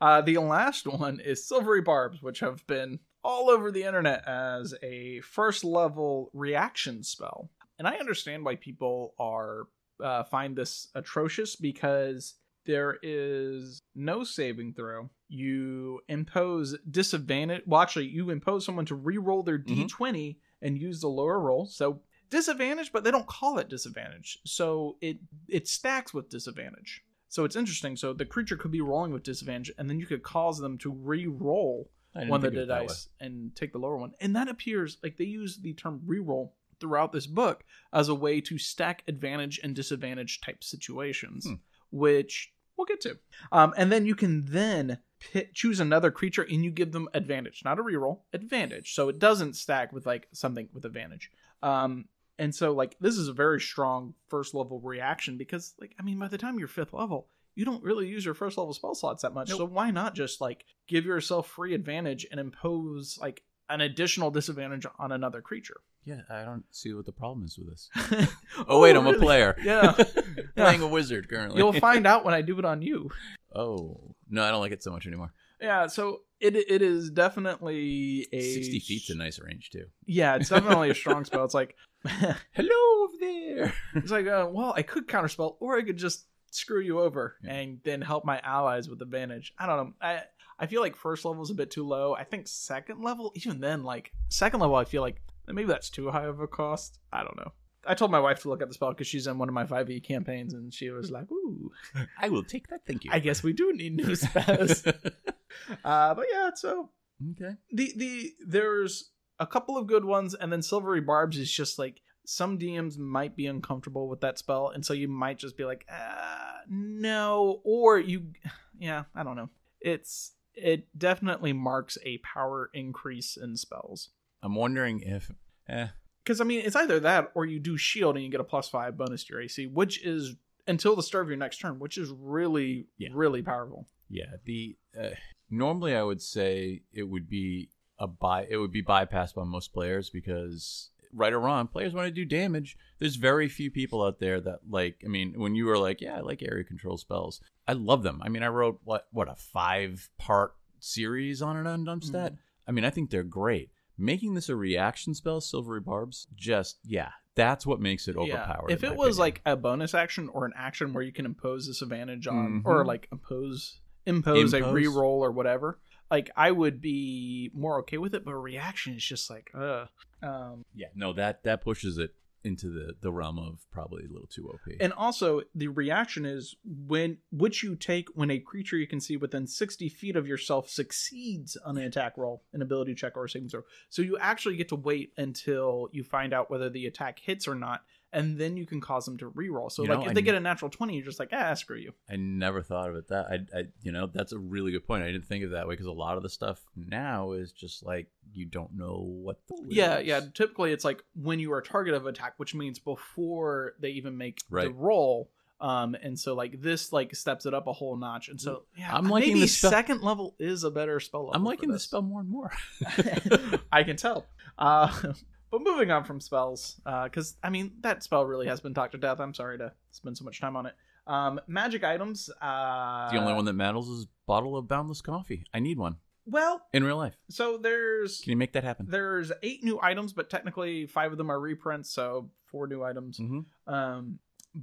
Uh the last one is silvery barbs which have been all over the internet as a first level reaction spell and i understand why people are uh, find this atrocious because there is no saving throw. You impose disadvantage. Well, actually, you impose someone to re-roll their Mhm. d20 and use the lower roll. So disadvantage, but they don't call it disadvantage. So it it stacks with disadvantage. So it's interesting. So the creature could be rolling with disadvantage, and then you could cause them to re-roll one of the dice and take the lower one. And that appears like they use the term reroll throughout this book as a way to stack advantage and disadvantage type situations, Hmm. which we'll get to. Um, and then you can then pi choose another creature and you give them advantage, not a reroll, advantage. So it doesn't stack with like something with advantage. Um, and so like this is a very strong first level reaction because like I mean by the time you're fifth level, you don't really use your first level spell slots that much. Nope. So why not just like give yourself free advantage and impose like an additional disadvantage on another creature? Yeah, I don't see what the problem is with this. Oh, wait, I'm a player. Yeah. Playing a wizard currently. You'll find out when I do it on you. oh, no, I don't like it so much anymore. Yeah, so it it is definitely a 60 feet's a nice range, too. Yeah, it's definitely a strong spell. It's like Hello over there. it's like uh, well, I could counterspell or I could just screw you over Yeah. and then help my allies with advantage. I don't know. I I feel like first level is a bit too low. I think second level, even then, like second level, I feel like maybe that's too high of a cost. I don't know. I told my wife to look at the spell because she's in one of my 5e campaigns, and she was like, "Ooh, I will take that, thank you. I guess we do need new spells." uh, but yeah, so okay. the the there's a couple of good ones, and then Silvery Barbs is just like some DMs might be uncomfortable with that spell, and so you might just be like, uh, no, or you, yeah, I don't know. It's it definitely marks a power increase in spells. I'm wondering if. Eh, Because I mean, it's either that or you do shield and you get a plus five bonus to your AC, which is until the start of your next turn, which is really, Yeah. really powerful. yeah. The uh, normally I would say it would be a by it would be bypassed by most players because right or wrong, players want to do damage. There's very few people out there that like. I mean, when you were like, "Yeah, I like area control spells," I love them. I mean, I wrote what what a five part series on an Undumstat. Mhm. I mean, I think they're great. Making this a reaction spell, Silvery Barbs, just yeah, that's what makes it overpowered. If it was opinion. like a bonus action or an action where you can impose disadvantage on, Mhm. or like impose impose, a Impose. reroll or whatever, like I would be more okay with it. But reaction is just like, uh, um, yeah, no, that that pushes it into the the realm of probably a little too OP. and also the reaction is when which you take when a creature you can see within sixty feet of yourself succeeds on an attack roll, an ability check, or a saving throw. So you actually get to wait until you find out whether the attack hits or not. And then you can cause them to reroll. So, You like, know, if I they get a natural twenty, you're just like, ah, screw you. I never thought of it that I, I you know that's a really good point. I didn't think of it that way because a lot of the stuff now is just like you don't know what the Yeah, is. yeah. Typically, it's like when you are a target of attack, which means before they even make the roll. Um, and so like this like steps it up a whole notch. And so yeah, I'm liking maybe the spell- second level is a better spell. I'm liking the spell more and more. I can tell. Uh, but moving on from spells, because I mean that spell really has been talked to death. I'm sorry to spend so much time on it. Um, magic items. Uh, the only one that matters is bottle of boundless coffee. I need one Well, in real life. so there's Can you make that happen? there's eight new items, but technically five of them are reprints, so four new items. Mm-hmm. Um,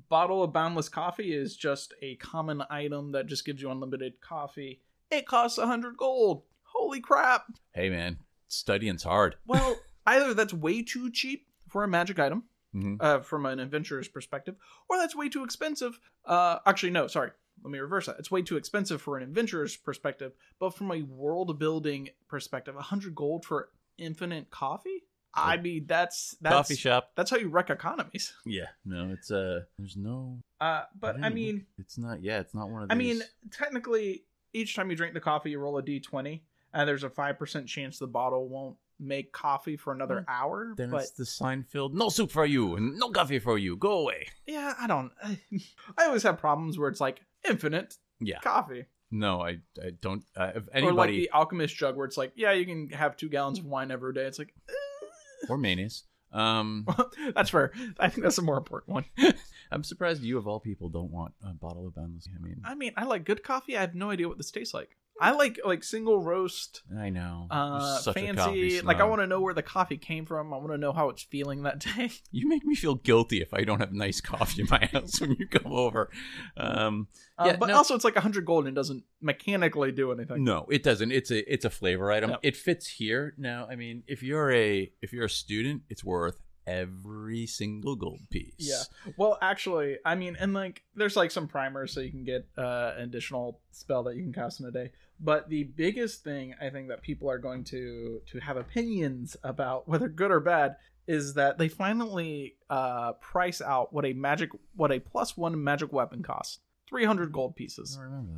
bottle of boundless coffee is just a common item that just gives you unlimited coffee. It costs a hundred gold. Holy crap! Hey man, studying's hard. Well, either that's way too cheap for a magic item, hmm uh, from an adventurer's perspective, or that's way too expensive. Uh, actually, no, sorry. Let me reverse that. It's way too expensive for an adventurer's perspective, but from a world building perspective, a hundred gold for infinite coffee. I mean, that's that's Coffee shop. that's how you wreck economies. Yeah, no, it's uh, there's no. Uh, but I didn't- mean, it's not. Yeah, it's not one of. These. I mean, technically, each time you drink the coffee, you roll a d20, and there's a five percent chance the bottle won't make coffee for another Well, hour. then but it's the Seinfeld. No soup for you and no coffee for you. Go away. yeah, I don't. I always have problems where it's like infinite Yeah. coffee, No, I I don't. Uh, if or like the alchemist jug, where it's like, yeah, you can have two gallons of wine every day. It's like, or mayonnaise. Um, eh. that's fair. I think that's a more important one. I'm surprised you of all people don't want a bottle of boundless. I mean, I mean, I like good coffee. I have no idea what this tastes like. I like like single roast. I know. Uh such a coffee fancy like i want to know where the coffee came from i want to know how it's feeling that day You make me feel guilty if I don't have nice coffee in my house when you come over. Um, Uh, but no- also it's like 100 gold and doesn't mechanically do anything no, it doesn't. It's a it's a flavor item. It fits here. Now, I mean, if you're a if you're a student, it's worth every single gold piece. Yeah. well actually i mean and like there's like some primers so you can get uh, an additional spell that you can cast in a day but the biggest thing i think that people are going to to have opinions about whether good or bad is that they finally uh price out what a magic what a plus one magic weapon costs 300 gold pieces don't remember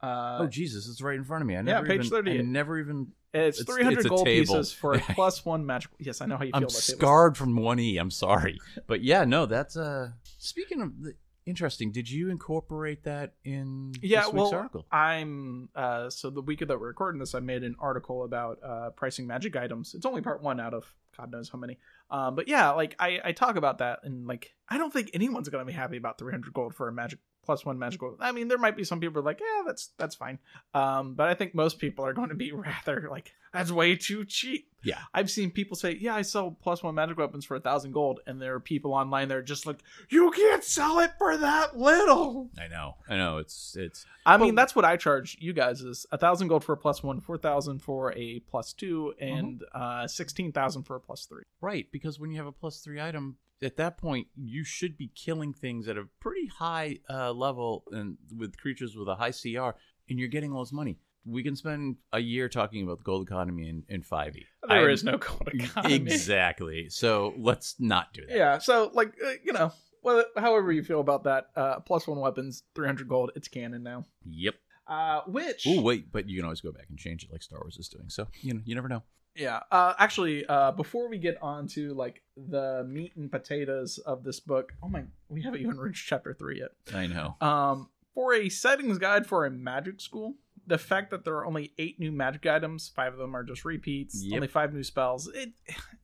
that. uh oh Jesus, it's right in front of me. I yeah, page even, 38. I never even. It's, it's- 300 it's gold table. pieces for a plus one magic yes i know how you feel I'm about tables. scarred from one e. I'm sorry, but yeah, no, that's uh. Speaking of the, interesting, did you incorporate that in yeah this week's well article? i'm uh so the week that we're recording this i made an article about uh pricing magic items it's only part one out of god knows how many um but yeah like i i talk about that and like i don't think anyone's gonna be happy about 300 gold for a magic plus one magical i mean there might be some people who are like yeah that's that's fine um but i think most people are going to be rather like that's way too cheap Yeah. i've seen people say yeah i sell plus one magic weapons for a thousand gold and there are people online that are just like you can't sell it for that little I know, I know. It's it's I mean, that's what I charge you guys is a thousand gold for a plus one, four thousand for a plus two, Mm-hmm. and uh, sixteen thousand for a plus three. right because when you have a plus three item, at that point you should be killing things at a pretty high uh, level and with creatures with a high CR, and you're getting all this money. We can spend a year talking about the gold economy in in five e. There is no gold economy. exactly. So let's not do that. Yeah. So like uh, you know, well, however you feel about that, uh, plus one weapons, three hundred gold. It's canon now. Yep. Uh, which Oh wait, but you can always go back and change it like Star Wars is doing. So you know, you never know. Yeah. Uh, actually, uh, before we get on to like the meat and potatoes of this book, oh my, we haven't even reached chapter three yet. I know. Um, for a settings guide for a magic school, the fact that there are only eight new magic items, five of them are just repeats, Yep. only five new spells, it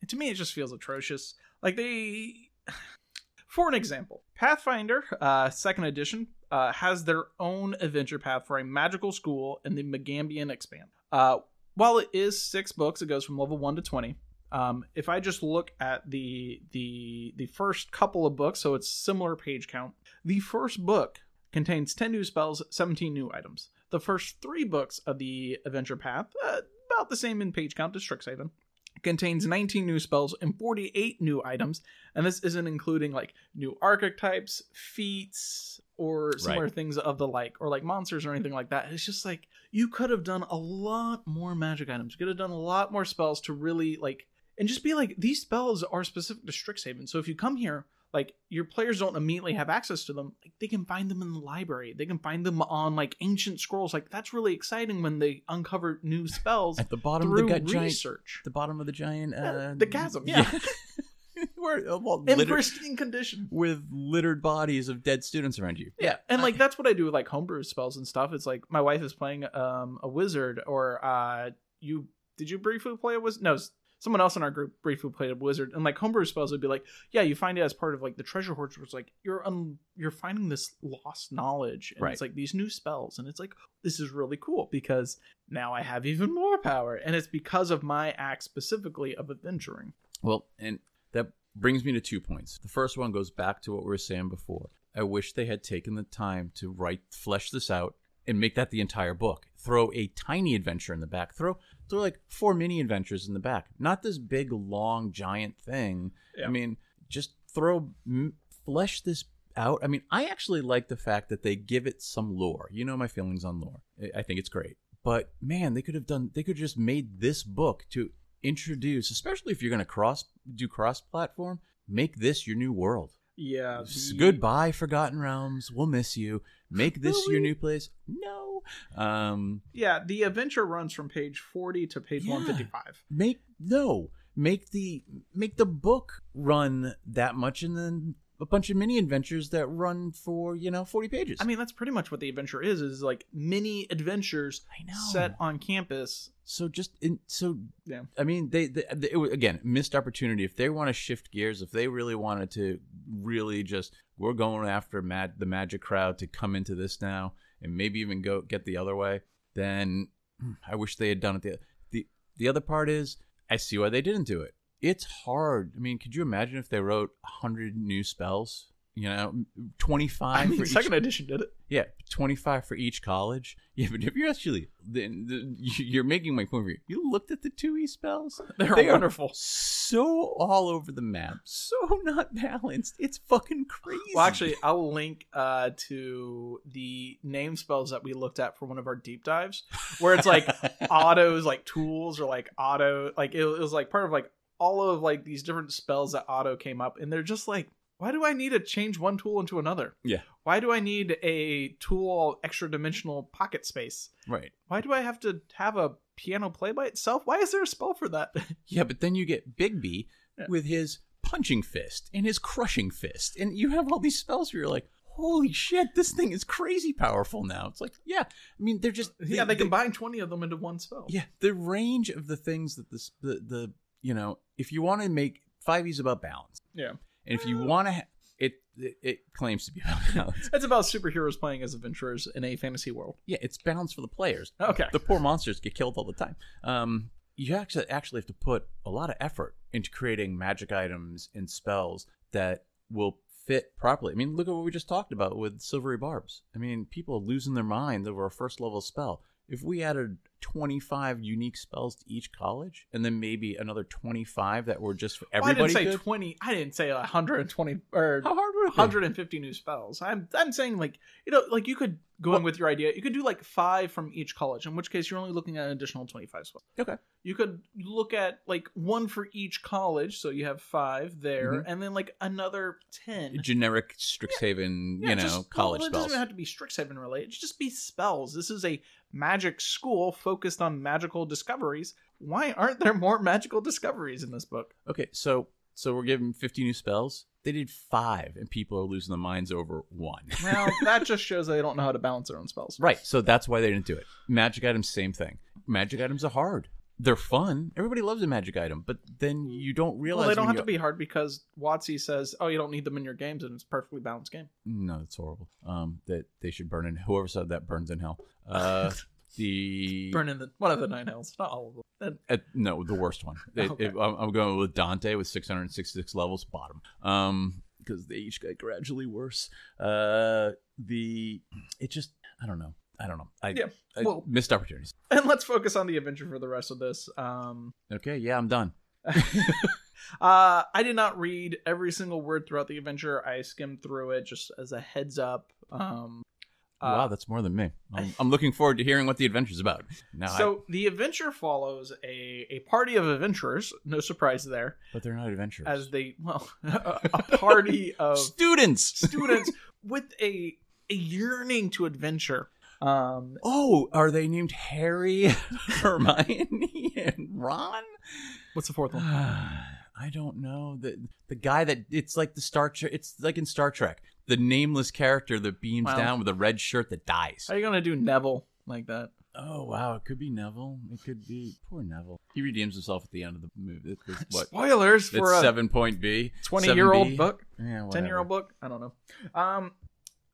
to me it just feels atrocious. Like they, for an example, Pathfinder uh, Second Edition uh, has their own adventure path for a magical school in the Magambian Expand. Uh, while it is six books, it goes from level one to twenty. Um, if I just look at the the the first couple of books, so it's similar page count. The first book contains ten new spells, seventeen new items. The first three books of the adventure path, uh, about the same in page count as Strixhaven, contains 19 new spells and 48 new items, and this isn't including like new archetypes, feats, or similar Right. things of the like, or like monsters or anything like that. It's just like you could have done a lot more magic items. You could have done a lot more spells to really like and just be like these spells are specific to Strixhaven. So if you come here, like your players don't immediately have access to them, like they can find them in the library. They can find them on like ancient scrolls. Like that's really exciting when they uncover new spells At the bottom of the gu- giant, research. the bottom of the giant, Yeah, uh, the chasm, yeah. Where, uh, well, In pristine condition. with littered bodies of dead students around you. Yeah, and like that's what I do with like homebrew spells and stuff. It's like my wife is playing um a wizard, or uh you did you briefly play a wizard? No, someone else in our group briefly played a wizard, and like homebrew spells would be like, yeah, you find it as part of like the treasure hoards, where it's like you're um you're finding this lost knowledge, and Right. it's like these new spells, and it's like this is really cool because now I have even more power, and it's because of my act specifically of adventuring. Well, and that brings me to two points. The first one goes back to what we were saying before. I wish they had taken the time to write, flesh this out, and make that the entire book. Throw a tiny adventure in the back. Throw, throw like four mini adventures in the back. Not this big, long, giant thing. Yeah. I mean, just throw, m- flesh this out. I mean, I actually like the fact that they give it some lore. You know my feelings on lore. I- I think it's great. But man, they could have done. They could have just made this book to introduce, especially if you're going to cross do cross platform, make this your new world. Yeah, the- Goodbye, Forgotten Realms. We'll miss you. Make this your new place. No. Um, Yeah, the adventure runs from page 40 to page Yeah. 155. make no. Make the make the book run that much, and then a bunch of mini adventures that run for you know forty pages. I mean, that's pretty much what the adventure is, is like mini adventures I know. set on campus. So just in so Yeah. I mean they, they, they was, again missed opportunity. If they want to shift gears, if they really wanted to really just we're going after mad the magic crowd to come into this now and maybe even go get the other way, then hmm, I wish they had done it. The the the other part is I see why they didn't do it. It's hard. I mean, could you imagine if they wrote hundred new spells? You know, twenty I mean, for each second edition did it. yeah, twenty five for each college. Yeah, but if you're actually, then the, you're making my point for you. You looked at the two e spells. They're They wonderful. So all over the map, so not balanced. It's fucking crazy. Well, actually, I'll link uh, to the name spells that we looked at for one of our deep dives, where it's like autos, like tools, or like auto, like it, it was like part of like all of like these different spells that auto came up, and they're just like, why do I need to change one tool into another? Yeah. Why do I need a tool extra dimensional pocket space? right. Why do I have to have a piano play by itself? Why is there a spell for that? Yeah, but then you get Bigby Yeah. with his punching fist and his crushing fist, and you have all these spells where you're like, holy shit, this thing is crazy powerful now. It's like, yeah, I mean, they're just yeah, they combine twenty of them into one spell. Yeah, the range of the things that this the the you know, if you want to make five E's about balance, Yeah. and if you want to, ha- it, it it claims to be about balance. It's about superheroes playing as adventurers in a fantasy world. Yeah, it's balance for the players. Okay. The poor monsters get killed all the time. Um, you actually actually have to put a lot of effort into creating magic items and spells that will fit properly. I mean, look at what we just talked about with silvery barbs. I mean, people are losing their minds over a first level spell. If we added 25 unique spells to each college and then maybe another 25 that were just for Well, I everybody didn't say good, 20. I didn't say 120 or how hard would it be? 150 new spells. I'm I'm saying like you know like you could go in with your idea. You could do like five from each college, in which case you're only looking at an additional 25 spells. Okay. You could look at like one for each college, so you have five there, Mhm. and then like another 10. Generic Strixhaven, Yeah, you know, just- college well, it spells. doesn't have to be Strixhaven related. Just be spells. This is a magic school focused on magical discoveries. Why aren't there more magical discoveries in this book? Okay, so so we're giving 50 new spells. They did five, and people are losing their minds over one. Well, that just shows they don't know how to balance their own spells. right, so that's why they didn't do it. Magic items, same thing. Magic items are hard. they're fun. Everybody loves a magic item, but then you don't realize. Well, they don't have to be hard because WotC says, "Oh, you don't need them in your games," and it's a perfectly balanced game. No, that's horrible. Um, that they should burn in. Whoever said that burns in hell. Uh, the Burn in the one of the nine hells, not all of them. No, the worst one. It- Okay. it- I'm, going with Dante with 666 levels, bottom. Um, because they each get gradually worse. Uh, the it just I don't know. I don't know. I, Yeah, I- well- missed opportunities. and let's focus on the adventure for the rest of this. Um, Okay, yeah, I'm done. uh, I did not read every single word throughout the adventure. I skimmed through it just as a heads up. Um, uh, wow, that's more than me. I'm, I'm looking forward to hearing what the adventure's about. Now, I- So the adventure follows a, a party of adventurers. No surprise there, but they're not adventurers. as they well a, a party of students. students with a a yearning to adventure. Um, Oh, are they named Harry, Hermione, and Ron? what's the fourth one? I don't know. The the guy that it's like the Star Trek. It's like in Star Trek, the nameless character that beams Wow. down with a red shirt that dies. How are you gonna do Neville like that? Oh wow, it could be Neville. It could be poor Neville. He redeems himself at the end of the movie. It- it's what? Spoilers It's for a seven point B. twenty year old book. Yeah, ten year old book i don't know um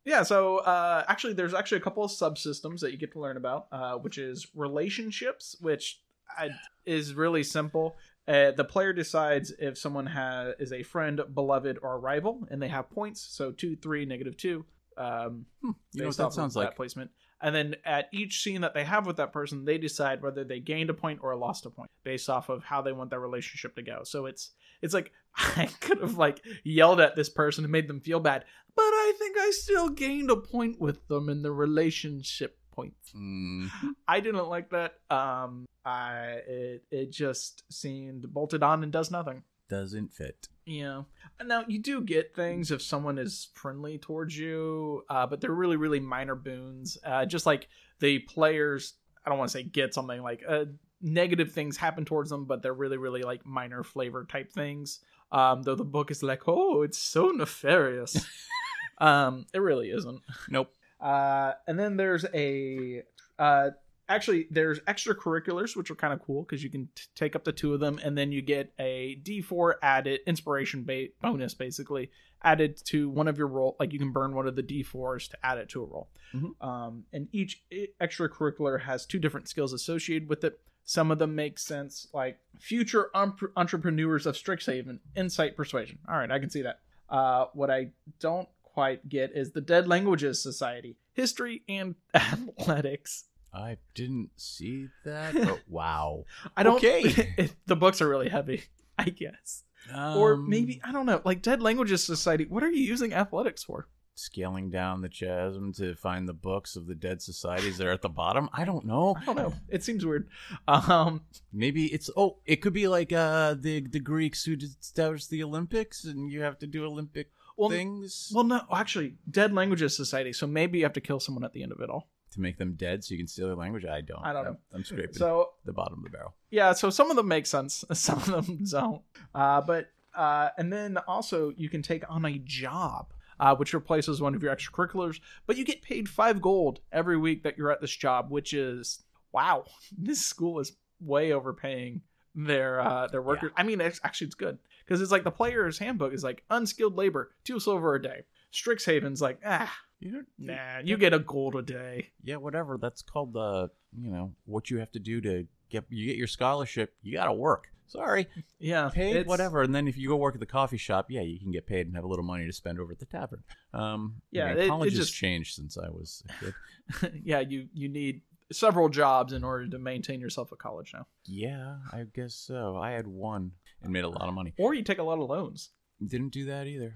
yeah so uh actually there's actually a couple of subsystems that you get to learn about uh which is relationships which I, is really simple uh, the player decides if someone has is a friend beloved or a rival and they have points. So two three negative two. Um You know what that sounds like? placement. And then at each scene that they have with that person they decide whether they gained a point or lost a point based off of how they want their relationship to go. So it's it's like i could have like yelled at this person and made them feel bad but i think i still gained a point with them in the relationship points Mm, i didn't like that um i it, it just seemed bolted on and does nothing doesn't fit. yeah. Now you do get things if someone is friendly towards you, uh, but they're really, really minor boons. Uh, just like the players, I don't want to say get something like uh, negative things happen towards them, but they're really, really like minor flavor type things. Um, though the book is like, oh, it's so nefarious. um, it really isn't. Nope. Uh, and then there's a uh, actually there's extracurriculars which are kind of cool because you can t- take up the two of them and then you get a d4 added inspiration ba- bonus basically added to one of your roll like you can burn one of the d4s to add it to a roll Mhm. um, and each extracurricular has two different skills associated with it. Some of them make sense like future um, entrepreneurs of strixhaven insight persuasion. All right i can see that. Uh, what i don't quite get is the dead languages society history and athletics I didn't see that. But wow. I don't. Okay. it- the books are really heavy, I guess. or Um, maybe I don't know. Like Dead Languages Society. What are you using athletics for? scaling down the chasm to find the books of the dead societies that are at the bottom. I don't know. I don't know. It seems weird. Um, Maybe it's oh, it could be like uh the the Greeks who established the Olympics, and you have to do Olympic well, things well, no, actually, Dead Languages Society. So maybe you have to kill someone at the end of it all. to make them dead, so you can steal their language. I don't. I don't know. I'm scraping So the bottom of the barrel. yeah, so some of them make sense, some of them don't. Uh, but uh, and then also you can take on a job. Uh, which replaces one of your extracurriculars, but you get paid five gold every week that you're at this job, which is wow. This school is way overpaying their uh, their workers. I mean, it's, actually, it's good because it's like the player's handbook is like unskilled labor, two silver a day. Strixhaven's like ah, You know, nah, you get a gold a day. yeah, whatever. That's called the you know what you have to do to get you get your scholarship. You got to work. Sorry, Yeah, paid it's- whatever. And then if you go work at the coffee shop, yeah, you can get paid and have a little money to spend over at the tavern. Um, Yeah, mean, it- it college has changed since I was a kid. yeah, you you need several jobs in order to maintain yourself at college now, yeah, I guess so. I had one and made a lot of money. or you take a lot of loans. Didn't do that either.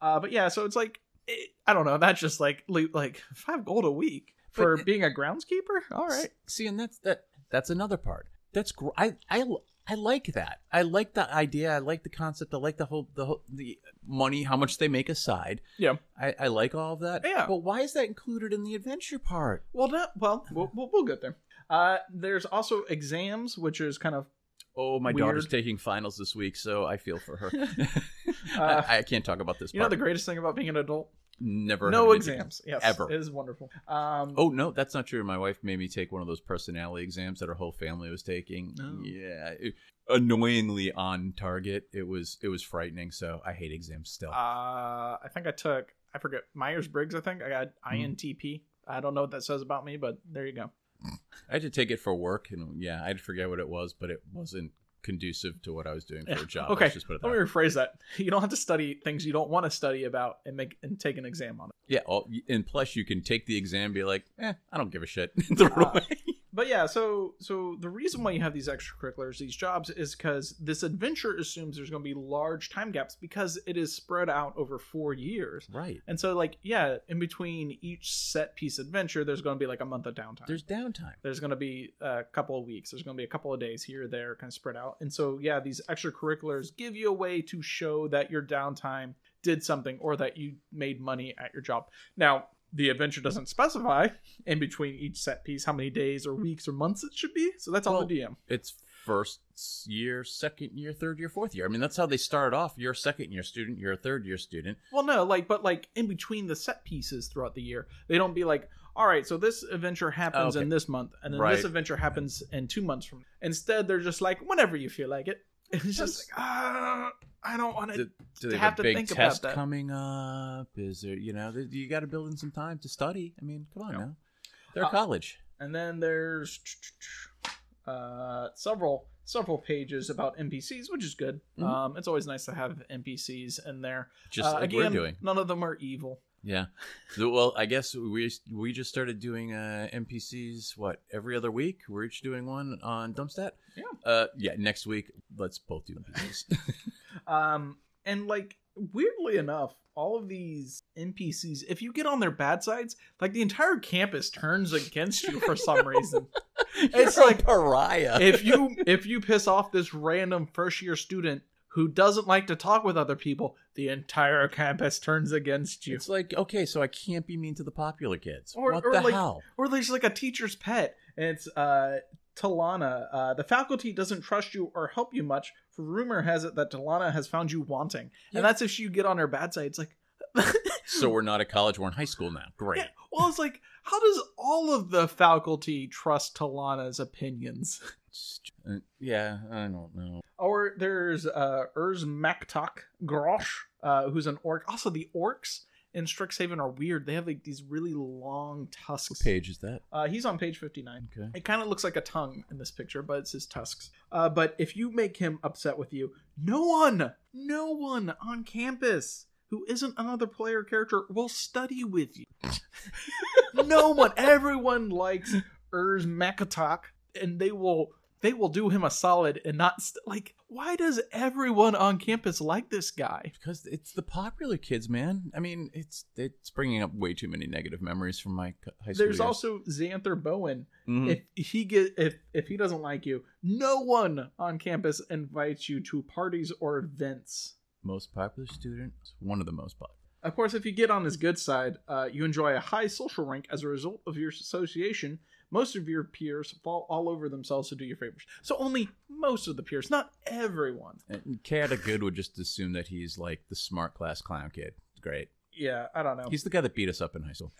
Uh, but yeah, so it's like it, I don't know. That's just like like five gold a week for But- being a groundskeeper. All right. See, and that's that. That's another part. That's gr- I I I like that. I like the idea. I like the concept. I like the whole the whole, the money, how much they make aside. Yeah. I, I like all of that. Yeah. But why is that included in the adventure part? Well, no, well, we'll, we'll we'll get there. Uh, there's also exams, which is kind of Oh, my Weird. daughter's taking finals this week, so I feel for her. Uh, I, I can't talk about this. you know the greatest thing about being an adult. Never no having to take exams. Yes, ever. It is wonderful. Um, Oh no, that's not true. My wife made me take one of those personality exams that her whole family was taking. Oh. Yeah, it- annoyingly on target. It was it was frightening. So I hate exams still. uh, I think I took. I forget Myers Briggs. I think I got Mhm. INTP. I don't know what that says about me, but there you go. I had to take it for work, and yeah, I'd forget what it was, but it wasn't conducive to what I was doing for a job. Okay, Let's just put it that Let me rephrase that. You don't have to study things you don't want to study about and make and take an exam on it. Yeah, all, and plus you can take the exam, and be like, eh, I don't give a shit, throw it Ah. away. But yeah, so so the reason why you have these extracurriculars, these jobs, is because this adventure assumes there's going to be large time gaps because it is spread out over four years. Right. And so, like, yeah, in between each set piece adventure, there's going to be like a month of downtime. There's downtime. there's going to be a couple of weeks. There's going to be a couple of days here or there, kind of spread out. And so, yeah, these extracurriculars give you a way to show that your downtime did something or that you made money at your job. Now, the adventure doesn't specify in between each set piece how many days or weeks or months it should be. So that's on the DM. It's first year, second year, third year, fourth year. I mean, that's how they start off. You're a second year student. You're a third year student. Well, no, like, but like in between the set pieces throughout the year, they don't be like, all right, so this adventure happens Okay. in this month, and then Right. this adventure happens in two months from. Instead, they're just like, whenever you feel like it. It's just like, ah, I don't want to. Do, they have have to a big think about test that. coming up? Is there, you know, you got to build in some time to study. I mean, come on now. They're Uh, college. And then there's uh, several several pages about NPCs, which is good. Mhm. Um, it's always nice to have NPCs in there. Just Uh, like again, we're doing. none of them are evil. Yeah. So, well, I guess we we just started doing uh, NPCs. What every other week? We're each doing one on Dumpstat. Yeah. Uh, yeah. Next week, let's both do NPCs. Um, and like weirdly enough, all of these NPCs, if you get on their bad sides, like the entire campus turns against you for some reason. It's You're a like- pariah. if you if you piss off this random first year student who doesn't like to talk with other people, the entire campus turns against you. it's like okay, so I can't be mean to the popular kids. Or- what or the like- hell? Or there's like a teacher's pet, and it's uh Talana. Uh, the faculty doesn't trust you or help you much. For rumor has it that Talana has found you wanting, Yeah. and that's if you get on her bad side. It's like, So we're not at college. We're in high school now. Great. Yeah, well, it's like, how does all of the faculty trust Talana's opinions? Uh, yeah, I don't know. Or there's uh, Urs Maktak Grosh, uh, who's an orc. Also, the orcs in Strixhaven are weird. They have like these really long tusks. What page is that? Uh, he's on page 59. Okay. It kind of looks like a tongue in this picture, but it's his tusks. Uh, but if you make him upset with you, no one, no one on campus who isn't another player character will study with you. no one, everyone likes Urs Makatok, and they will they will do him a solid and not st- like. Why does everyone on campus like this guy? Because it's the popular kids, man. I mean, it's it's bringing up way too many negative memories from my high school There's years. also Zanther Bowen, Mhm. if he get if if he doesn't like you, no one on campus invites you to parties or events. Most popular student, one of the most popular. Of course, if you get on his good side, uh, you enjoy a high social rank as a result of your association. Most of your peers fall all over themselves to do your favors. So only most of the peers, not everyone. And Cat Good would just assume that he's like the smart class clown kid. Great. Yeah, I don't know. He's the guy that beat us up in high school.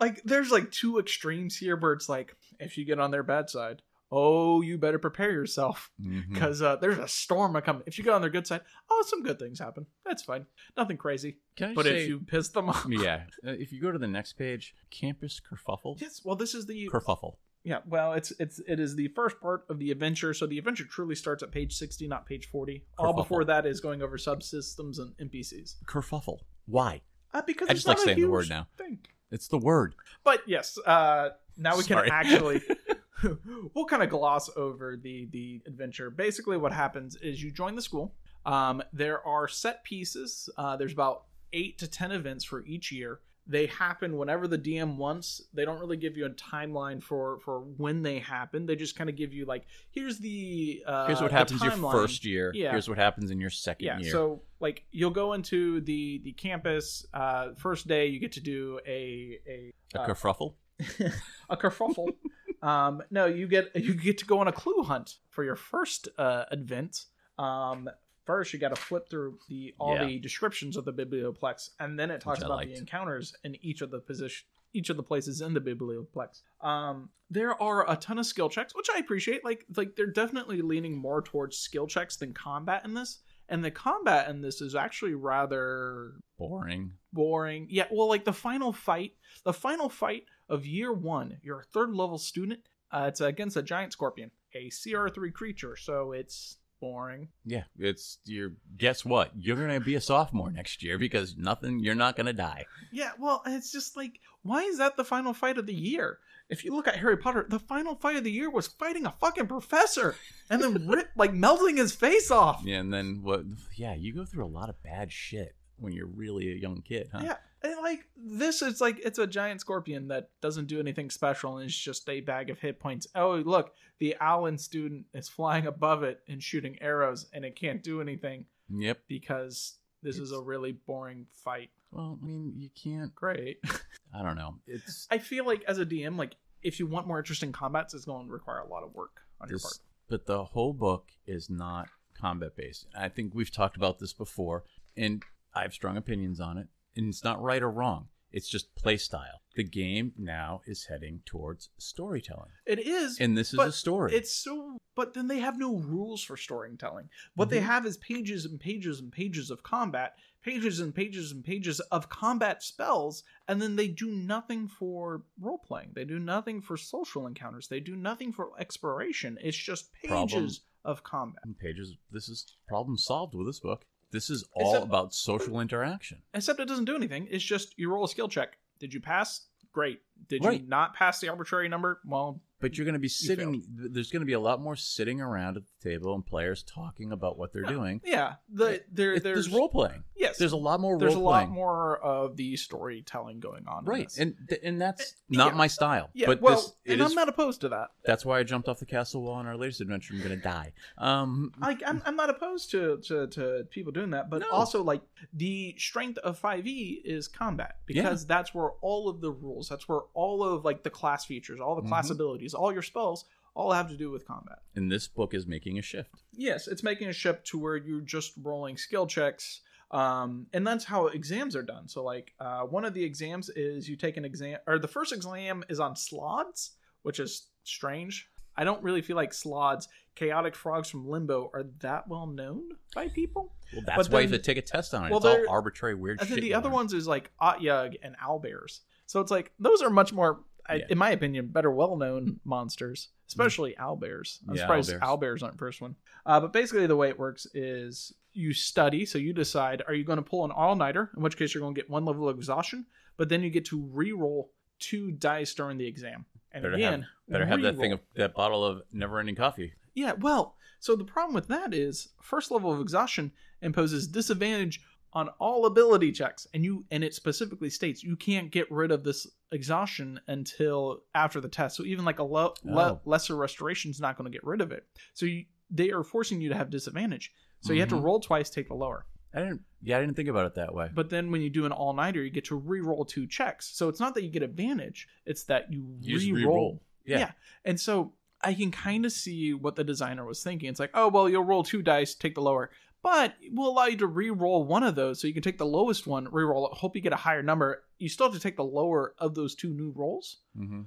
like there's like two extremes here where it's like if you get on their bad side, oh, you better prepare yourself. Because uh, there's a storm a coming. If you go on their good side, oh, some good things happen. That's fine, nothing crazy. Can I But say, if you piss them off, yeah, uh, if you go to the next page, campus kerfuffle. yes. Well, this is the Kerfuffle. yeah. Well, it's it's it is the first part of the adventure. So the adventure truly starts at page sixty, not page forty. All before that is going over subsystems and NPCs. Kerfuffle. Why? Uh, because I it's just like saying the word now. Thing. It's the word. But yes, uh, now we Sorry. can actually we'll kind of gloss over the the adventure. Basically, what happens is you join the school. Um, there are set pieces. Uh, there's about eight to ten events for each year. They happen whenever the DM wants. They don't really give you a timeline for for when they happen. They just kind of give you like, here's the uh, Here's what happens your first year. Yeah. Here's what happens in your second Yeah, year. so like you'll go into the the campus. Uh, first day you get to do a a a uh, kerfuffle. a kerfuffle. Um, no, you get you get to go on a clue hunt for your first uh, event. Um, first you got to flip through the all Yeah. the descriptions of the biblioplex, and then it talks about the encounters in each of the position each of the places in the biblioplex. Um, there are a ton of skill checks, which I appreciate. Like like they're definitely leaning more towards skill checks than combat in this. And the combat in this is actually rather Boring. boring. Yeah, well, like the final fight, the final fight of year one, you're a third level student. Uh, it's against a giant scorpion, a CR3 creature, so it's boring. Yeah, it's your. Guess what? You're gonna be a sophomore next year because nothing. You're not gonna die. Yeah, well, it's just like, why is that the final fight of the year? If you look at Harry Potter, the final fight of the year was fighting a fucking professor and then rip, like melting his face off. Yeah, and then what? Yeah, you go through a lot of bad shit when you're really a young kid, huh? Yeah, and like this is like it's a giant scorpion that doesn't do anything special and it's just a bag of hit points. Oh, look, the owlin student is flying above it and shooting arrows and it can't do anything Yep. because this is a really boring fight. Well, I mean, you can't. Great. I don't know. It's I feel like as a DM, like if you want more interesting combats, it's going to require a lot of work on your part. but the whole book is not combat based. I think we've talked about this before, and I have strong opinions on it. And it's not right or wrong. It's just play style. The game now is heading towards storytelling, It is, and this is a story. It's so, but then they have no rules for storytelling. What they Mhm. have is pages and pages and pages of combat, pages and pages and pages of combat spells, and then they do nothing for role playing. They do nothing for social encounters. They do nothing for exploration. It's just pages Problem. of combat. pages. This is problem solved with this book. This is all Except- about social interaction. Except it doesn't do anything. It's just you roll a skill check. Did you pass? Great. Did Right. you not pass the arbitrary number? Well, But you're going to be sitting. There's going to be a lot more sitting around at the table and players talking about what they're doing. yeah. The there It- there's there's role playing. Yes. There's a lot more there's a lot playing. more of the storytelling going on. in Right, and and that's Uh, not yeah. my style. Yeah, but well, this and is. I'm not opposed to that. That's why I jumped off the castle wall in our latest adventure. I'm gonna die. Um, Like I'm, I'm not opposed to, to to people doing that, but No. also like the strength of 5e is combat because that's where all of the rules, that's where all of like the class features, all the class Mhm. abilities, all your spells, all have to do with combat. and this book is making a shift. Yes, it's making a shift to where you're just rolling skill checks. Um, and that's how exams are done. So, like, uh, one of the exams is you take an exam, or the first exam is on slaads, which is strange. I don't really feel like slaads, chaotic frogs from Limbo, are that well known by people. Well, that's But why you then- have to take a test on it. well, it's all arbitrary, weird And shit. then the other ones is like Otyugh and owlbears. So it's like those are much more, I Yeah. in my opinion, better well known monsters, especially owlbears. I'm Yeah, surprised owlbears. owlbears aren't first one. Uh, but basically, the way it works is you study. So you decide are you going to pull an all nighter, in which case you're going to get one level of exhaustion, but then you get to re-roll two dice during the exam. And Better again, have, better have that thing of that bottle of never-ending coffee. Yeah, well, so the problem with that is first level of exhaustion imposes disadvantage on all ability checks, and you and it specifically states you can't get rid of this exhaustion until after the test. So even like a lo- le- Oh. lesser restoration is not going to get rid of it. So you, they are forcing you to have disadvantage. So you have to Mhm. roll twice, take the lower. I didn't. Yeah, I didn't think about it that way. But then when you do an all nighter, you get to re-roll two checks. So it's not that you get advantage; it's that you, You re-roll. re-roll. Yeah. Yeah. And so I can kind of see what the designer was thinking. It's like, oh well, you'll roll two dice, take the lower, but we'll allow you to re-roll one of those, so you can take the lowest one, re-roll it, hope you get a higher number. You still have to take the lower of those two new rolls, hmm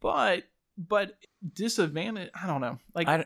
but but disadvantage. I don't know. Like I,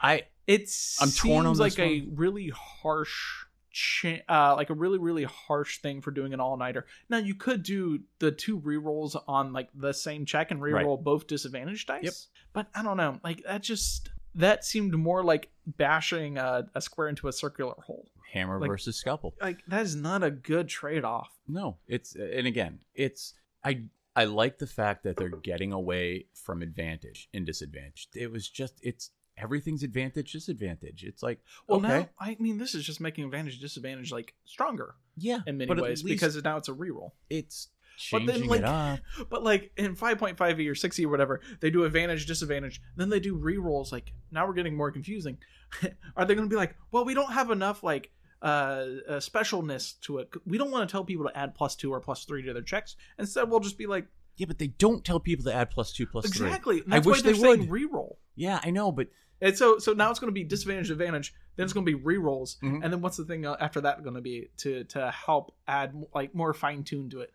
I it's I'm torn on like a really harsh cha- uh like a really really harsh thing for doing an all-nighter now you could do the two re rolls on like the same check and reroll both disadvantage dice Yep. but i don't know like that just that seemed more like bashing a, a square into a circular hole hammer Like- versus scalpel. like that is not a good trade-off No, it's and again, it's I I like the fact that they're getting away from advantage and disadvantage. It was just it's everything's advantage disadvantage. It's like well okay, now i mean this is just making advantage disadvantage like stronger yeah, in many ways least because now it's a reroll it's But then, like- it up. But like in 5.5e or 6e or whatever, they do advantage, disadvantage. Then they do rerolls. Like now we're getting more confusing. Are they going to be like, well, we don't have enough like uh, uh specialness to it. We don't want to tell people to add plus two or plus three to their checks. Instead, we'll just be like, Yeah, but they don't tell people to add plus two plus three. exactly. I wish they would. reroll. Yeah, I know, but And so so now it's going to be disadvantage advantage. Then it's going to be rerolls, Mhm. and then what's the thing uh, after that going to be to to help add like more fine tune to it,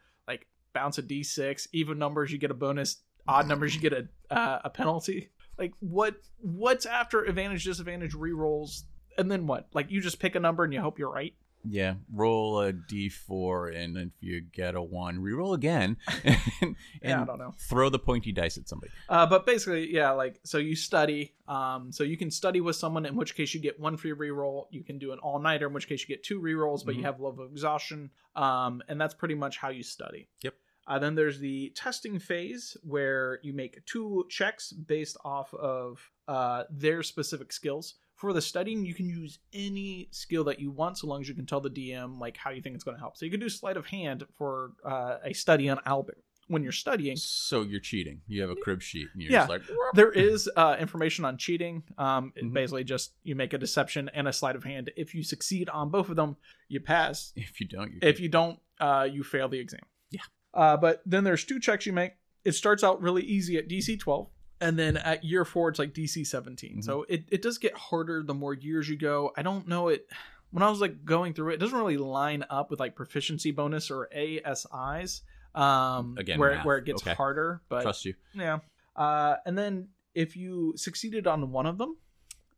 bounce a d6, even numbers you get a bonus, odd numbers you get a uh, a penalty. Like what what's after advantage disadvantage rerolls, and then what? Like you just pick a number and you hope you're right. Yeah, roll a d4, and if you get a one, reroll again, and, Yeah, I don't know. throw the pointy dice at somebody. Uh, but basically, yeah, like so you study. Um, so you can study with someone, in which case you get one free reroll. You can do an all nighter, in which case you get two rerolls, but you Mhm. have level of exhaustion. Um, and that's pretty much how you study. Yep. Uh, then there's the testing phase where you make two checks based off of uh, their specific skills. For the studying, you can use any skill that you want, so long as you can tell the DM like how you think it's going to help. So you can do sleight of hand for uh, a study on Albert when you're studying. So you're cheating. You have a crib sheet, and you're Yeah. just like, There is uh, information on cheating. Um, Mhm. Basically, just you make a deception and a sleight of hand. If you succeed on both of them, you pass. if you don't, If you don't, uh, you fail the exam. Yeah. Uh, but then there's two checks you make. It starts out really easy at DC 12, and then at year four it's like DC 17. Mhm. So it, it does get harder the more years you go. I don't know it. When I was like going through it, it doesn't really line up with like proficiency bonus or ASIs. Um, Again, where math. where it gets Okay. harder, but trust you. yeah. Uh, and then if you succeeded on one of them,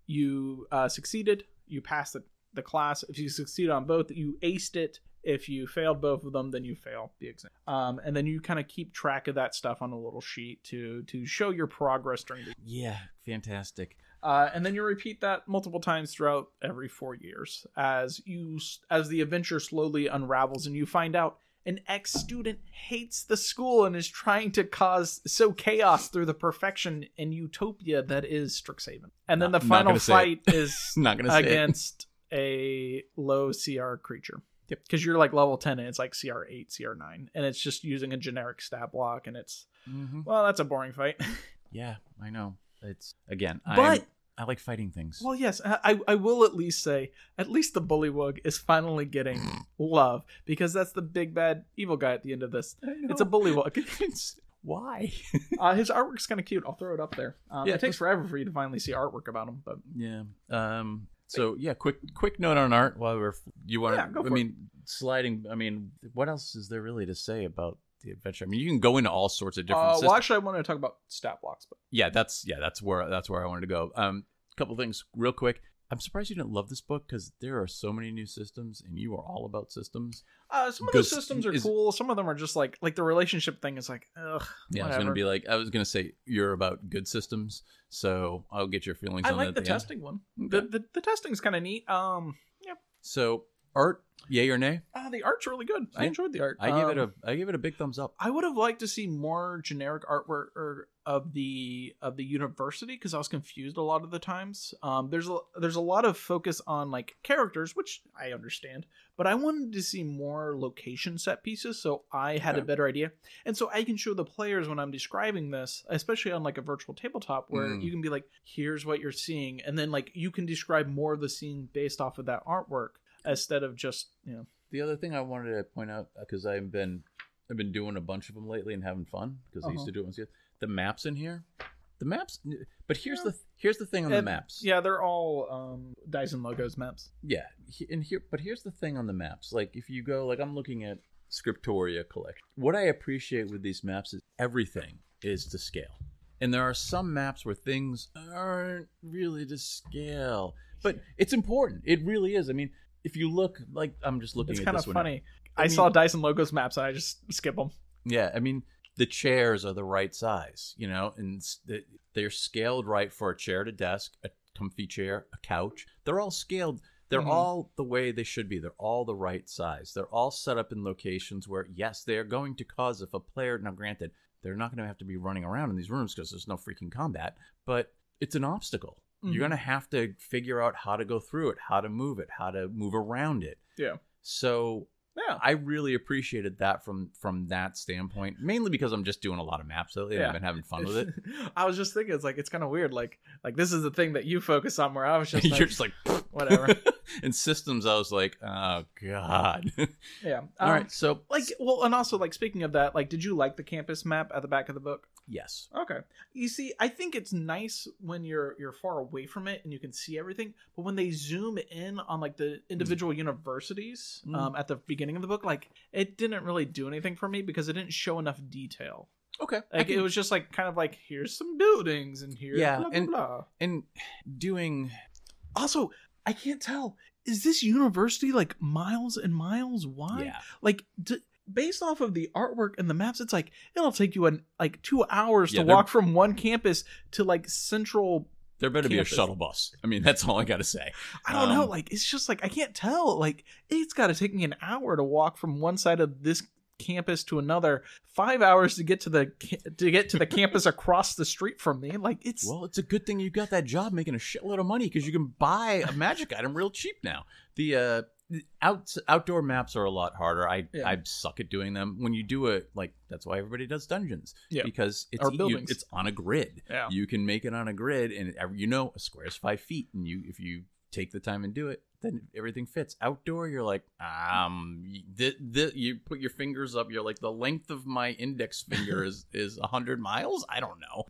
you uh, succeeded, you passed the, the class. If you succeed on both, you aced it. If you failed both of them, then you fail the exam. Um, and then you kind of keep track of that stuff on a little sheet to to show your progress during the. Yeah, fantastic. Uh, and then you repeat that multiple times throughout every four years as you as the adventure slowly unravels and you find out an ex student hates the school and is trying to cause so chaos through the perfection and utopia that is Strixhaven. And then the not final fight is Not gonna against a low CR creature. Yep. Because you're like level 10 and it's like CR 8, CR 9. And it's just using a generic stat block and it's, Mhm. well, that's a boring fight. Yeah, I know. It's again. But- I'm, I like fighting things. Well, yes, I, I will at least say, at least the Bullywug is finally getting love because that's the big bad evil guy at the end of this. It's a Bullywug. It's- why? uh, his artwork's kind of cute. I'll throw it up there. Um, Yeah, it takes forever for you to finally see artwork about him, but yeah. Um. So yeah, quick quick note on art while we're you want Yeah, go I mean sliding. I mean, what else is there really to say about the adventure? I mean, you can go into all sorts of different. uh, systems. well, actually, I wanted to talk about stat blocks, but yeah, that's yeah, that's where that's where I wanted to go. Um, couple things real quick. I'm surprised you didn't love this book because there are so many new systems, and you are all about systems. uh, some of the systems are is- cool. Some of them are just like like the relationship thing is like, ugh. Yeah, I was gonna be like, I was gonna say you're about good systems, so I'll get your feelings I on like that the end. testing one. The the, the testing's kind of neat. Um, yeah, So art, yay or nay? uh, the art's really good. I enjoyed the art. I gave it Um, a I give it a big thumbs up. I would have liked to see more generic artwork or of the of the university because I was confused a lot of the times. Um, there's a there's a lot of focus on like characters, which I understand, but I wanted to see more location set pieces so I had a better idea, and so I can show the players when I'm describing this, especially on like a virtual tabletop where Mm. you can be like, here's what you're seeing, and then like you can describe more of the scene based off of that artwork instead of just you know The other thing I wanted to point out because I've been I've been doing a bunch of them lately and having fun because I used Uh-huh. to do it once. The maps in here, the maps. But here's Yeah. the here's the thing on the And- maps. Yeah, they're all um, Dyson Logos maps. yeah. And here, but here's the thing on the maps. Like if you go, like I'm looking at Scriptoria collection. What I appreciate with these maps is everything is to scale. And there are some maps where things aren't really to scale, but it's important. It really is. I mean, if you look, like I'm just looking It's kind of funny. I I, mean- saw Dyson Logos maps and I just skip them. Yeah, I mean the chairs are the right size, you know, and they're scaled right for a chair to desk, a comfy chair, a couch. They're all scaled. They're Mhm. all the way they should be. They're all the right size. They're all set up in locations where, yes, they are going to cause if a player. Now, granted, they're not going to have to be running around in these rooms because there's no freaking combat, but it's an obstacle. Mhm. You're going to have to figure out how to go through it, how to move it, how to move around it. Yeah. So Yeah. I really appreciated that from from that standpoint, mainly because I'm just doing a lot of maps lately and Yeah. I've been having fun with it. I was just thinking, it's like it's kind of weird. Like, like this is the thing that you focus on, where I was just You're like, just like whatever. In systems, I was like, oh god. yeah. All Um, right, so Like, well, and also like speaking of that, like, did you like the campus map at the back of the book? Yes. Okay. You see, I think it's nice when you're you're far away from it and you can see everything, but when they zoom in on like the individual universities Mm. um, at the beginning of the book, like it didn't really do anything for me because it didn't show enough detail. Okay. Like can- it was just like kind of like here's some buildings and here Yeah, blah blah and- blah. and doing Also, I can't tell. Is this university like miles and miles wide? yeah. Like d- based off of the artwork and the maps, it's like it'll take you an like two hours Yeah, to walk from one campus to like central. There better be a shuttle bus. I mean, that's all I got to say. I don't know. Um, Like it's just like I can't tell. Like it's got to take me an hour to walk from one side of this campus to another. Five hours to get to the to get to the campus across the street from me. Like it's Well, it's a good thing you got that job making a shitload of money because you can buy a magic item real cheap now. The uh, out outdoor maps are a lot harder. I Yeah. I suck at doing them. When you do it, like that's why everybody does dungeons. Yeah. because it's you- it's on a grid. yeah. You can make it on a grid, and you know a square is five feet, and you if you take the time and do it, then everything fits. Outdoor, you're like, um, the, the, you put your fingers up. You're like, the length of my index finger is is a hundred miles. I don't know.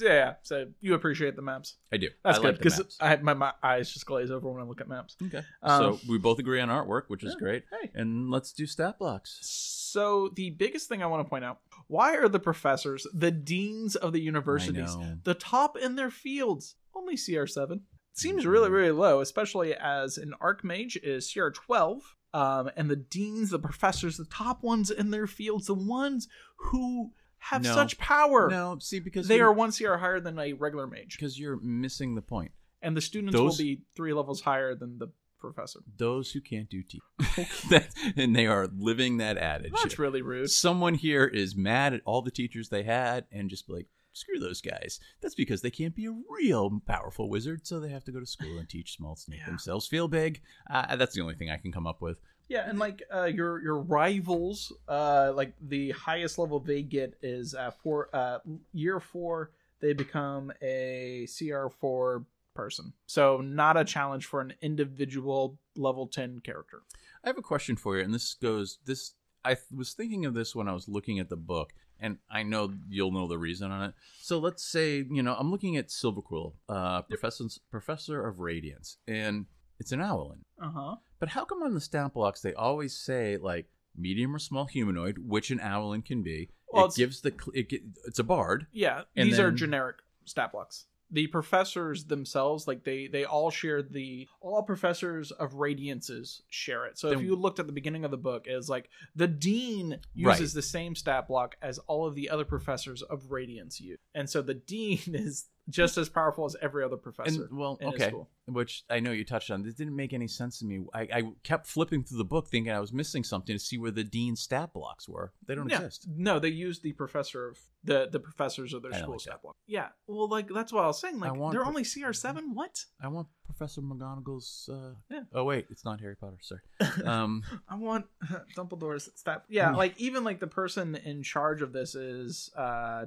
Yeah. So you appreciate the maps. I do. That's I good because maps. I my, my eyes just glaze over when I look at maps. Okay. Um, so we both agree on artwork, which is yeah. great. Hey. And let's do stat blocks. So the biggest thing I want to point out: why are the professors, the deans of the universities, the top in their fields? Only CR seven seems really Mm-hmm. really low, especially as an archmage is CR twelve. Um, and the deans, the professors, the top ones in their fields, the ones who have No. such power, No, see, because they you're, are one CR higher than a regular mage, because you're missing the point. and the students Those- will be three levels higher than the professor. Those who can't do teach, that, and they are living that adage. That's really rude. Someone here is mad at all the teachers they had, and just like, screw those guys. That's because they can't be a real powerful wizard, so they have to go to school and teach small to make Yeah. themselves feel big. Uh, that's the only thing I can come up with. Yeah, and like uh, your your rivals, uh, like the highest level they get is uh, for uh, year four they become a CR four person. So not a challenge for an individual level ten character. I have a question for you, and this goes this. I th- was thinking of this when I was looking at the book, and I know you'll know the reason on it. So let's say you know I'm looking at Silverquill, uh, professor professor of radiance, and it's an owlin. Uh huh. But how come on the stat blocks they always say like medium or small humanoid, which an owlin can be? Well, it gives the it, it's a bard. Yeah, these are generic stat blocks. The professors themselves, like they they all share the all professors of radiances share it. So if you looked at the beginning of the book, it's like the dean Right. uses the same stat block as all of the other professors of radiance use, and so the dean is just as powerful as every other professor. And well, in okay, school. which I know you touched on. This didn't make any sense to me. I, I kept flipping through the book thinking I was missing something to see where the dean stat blocks were. They don't yeah, exist. no, they use the professor of the the professors of their I school like stat block. Yeah, well, like that's what I was saying. Like want they're pro- only CR seven. What? I want Professor McGonagall's. Uh... Yeah. Oh wait, it's not Harry Potter. Sorry. Um, I want Dumbledore's stat. Yeah, Hmm. like even like the person in charge of this is uh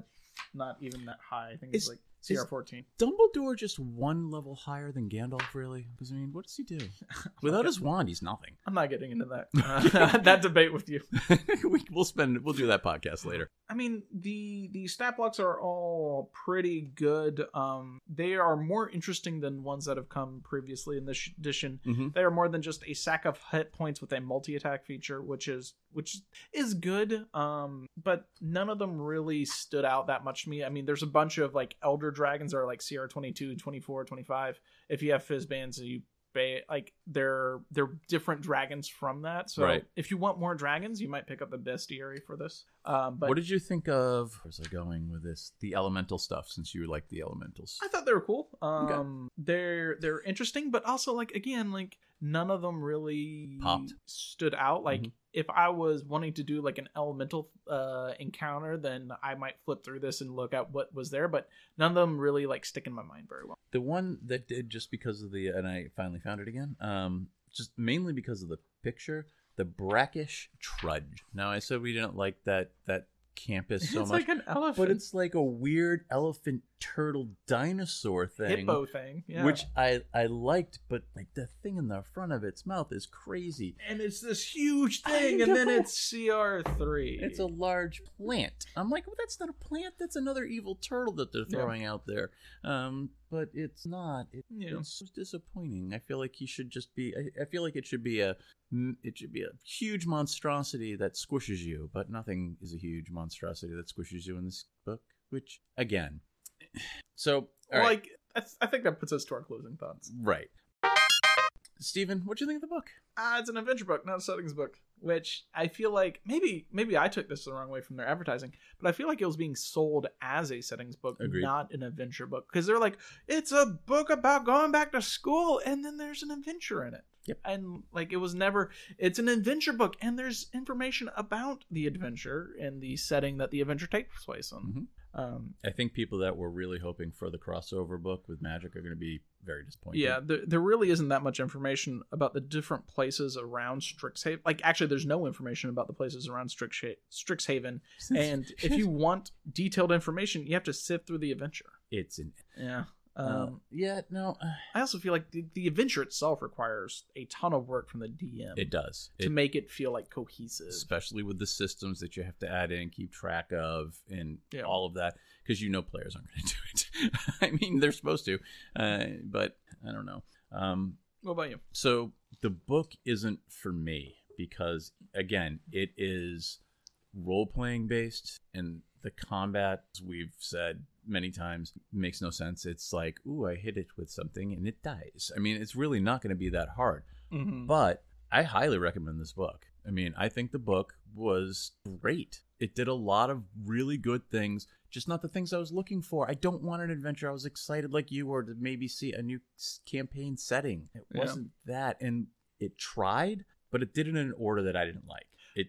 not even that high. I think it's Is- like is- CR fourteen. Dumbledore just one level higher than Gandalf, really? Because I mean, what does he do? Without his wand, he's nothing. I'm not getting into that uh, that debate with you. we, we'll spend. We'll do that podcast later. I mean the the stat blocks are all pretty good. Um, they are more interesting than ones that have come previously in this edition. Mm-hmm. They are more than just a sack of hit points with a multi attack feature, which is which is good. Um, but none of them really stood out that much to me. I mean, there's a bunch of like elder dragons are like CR 22, 24, 25. If you have Fizban's, you ba- like they're they're different dragons from that. So Right. if you want more dragons, you might pick up the bestiary for this. Um, but what did you think of? Where's I going with this? The elemental stuff, since you like the elementals. I thought they were cool. Um, they're they're interesting, but also like again, like none of them really Popped. stood out. Like Mhm. If I was wanting to do like an elemental uh encounter, then I might flip through this and look at what was there. But none of them really like stick in my mind very well. The one that did just because of the, and I finally found it again. Um, just mainly because of the picture, the brackish trudge. Now I said we didn't like that that campus so it's much, like an elephant. but it's like a weird elephant turtle dinosaur thing hippo thing, yeah. which I I liked, but like the thing in the front of its mouth is crazy. and it's this huge thing, and then it's CR three. It's a large plant. I'm like, well, that's not a plant. That's another evil turtle that they're Yeah. throwing out there. Um, but it's not. It, Yeah. It's so disappointing. I feel like he should just be. I, I feel like it should be a. It should be a huge monstrosity that squishes you, but nothing is a huge monstrosity that squishes you in this book. Which again, so all right, like I, th- I think that puts us to our closing thoughts. right. Steven, what do you think of the book? Ah, it's an adventure book, not a settings book. Which I feel like maybe maybe I took this the wrong way from their advertising, but I feel like it was being sold as a settings book, Agreed. not an adventure book. Because they're like, it's a book about going back to school, and then there's an adventure in it. Yep. And like it was never. It's an adventure book, and there's information about the adventure and the setting that the adventure takes place in. Mhm. Um, I think people that were really hoping for the crossover book with Magic are going to be very disappointed. Yeah, there, there really isn't that much information about the different places around Strixhaven. Like, actually, there's no information about the places around Strixha- Strixhaven. And if you want detailed information, you have to sift through the adventure. it's an Yeah. Um, Um, yeah no uh, I also feel like the, the adventure itself requires a ton of work from the DM it does to it, make it feel like cohesive. especially with the systems that you have to add in keep track of and Yeah. all of that because you know players aren't going to do it i mean they're supposed to uh, but i don't know um, What about you? so the book isn't for me because again it is role playing based and the combat as we've said many times makes no sense. It's like ooh i hit it with something and it dies. I mean it's really not going to be that hard. Mm-hmm. but i highly recommend this book. I mean i think the book was great. It did a lot of really good things just not the things i was looking for. I don't want an adventure. I was excited like you were to maybe see a new campaign setting. It Yeah. wasn't that. And it tried but it did it in an order that i didn't like it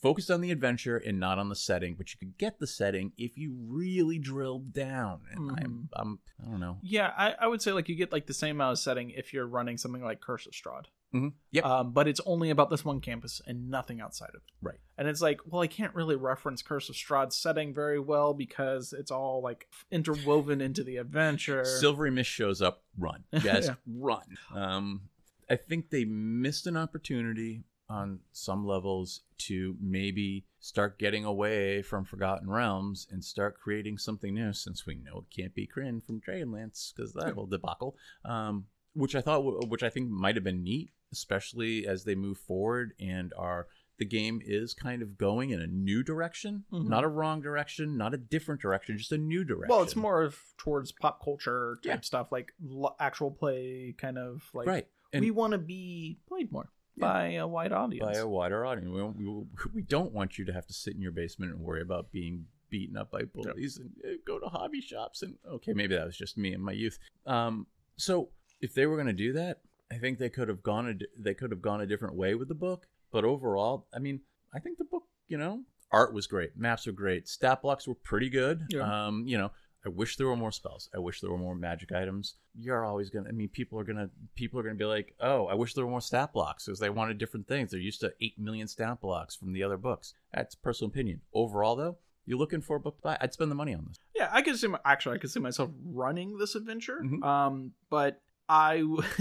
focused on the adventure and not on the setting but you could get the setting if you really drilled down and I'm, Mhm. I'm i don't know Yeah, I, I would say like you get like the same amount of setting if you're running something like Curse of Strahd. mm-hmm. yep Um, but it's only about this one campus and nothing outside of it. Right. And it's like, well, I can't really reference Curse of Strahd's setting very well because it's all like interwoven into the adventure. Silvery Mist shows up, run. Guys, Yeah. run. Um, I think they missed an opportunity on some levels to maybe start getting away from Forgotten Realms and start creating something new since we know it can't be Krynn from Dragonlance because that whole debacle. Um, which I thought, which I think might have been neat, especially as they move forward and are the game is kind of going in a new direction, Mhm. not a wrong direction, not a different direction, just a new direction. well, it's more of towards pop culture type Yeah. stuff, like actual play kind of like right. And we want to be played more Yeah. by a wide audience. by a wider audience. We, don't- we, we don't want you to have to sit in your basement and worry about being beaten up by bullies and uh, go to hobby shops. And okay, maybe that was just me in my youth. Um, so if they were going to do that, I think they could have gone a, they could have gone a different way with the book. But overall, I mean, I think the book, you know, art was great, maps were great, stat blocks were pretty good. Yeah. Um, you know, I wish there were more spells. I wish there were more magic items. You're always gonna. I mean, people are gonna. People are gonna be like, "Oh, I wish there were more stat blocks," because they wanted different things. They're used to eight million stat blocks from the other books. That's personal opinion. Overall, though, you're looking for a book to buy. I'd spend the money on this. Yeah, I could see my, actually I could see myself running this adventure. Mhm. Um, but I w-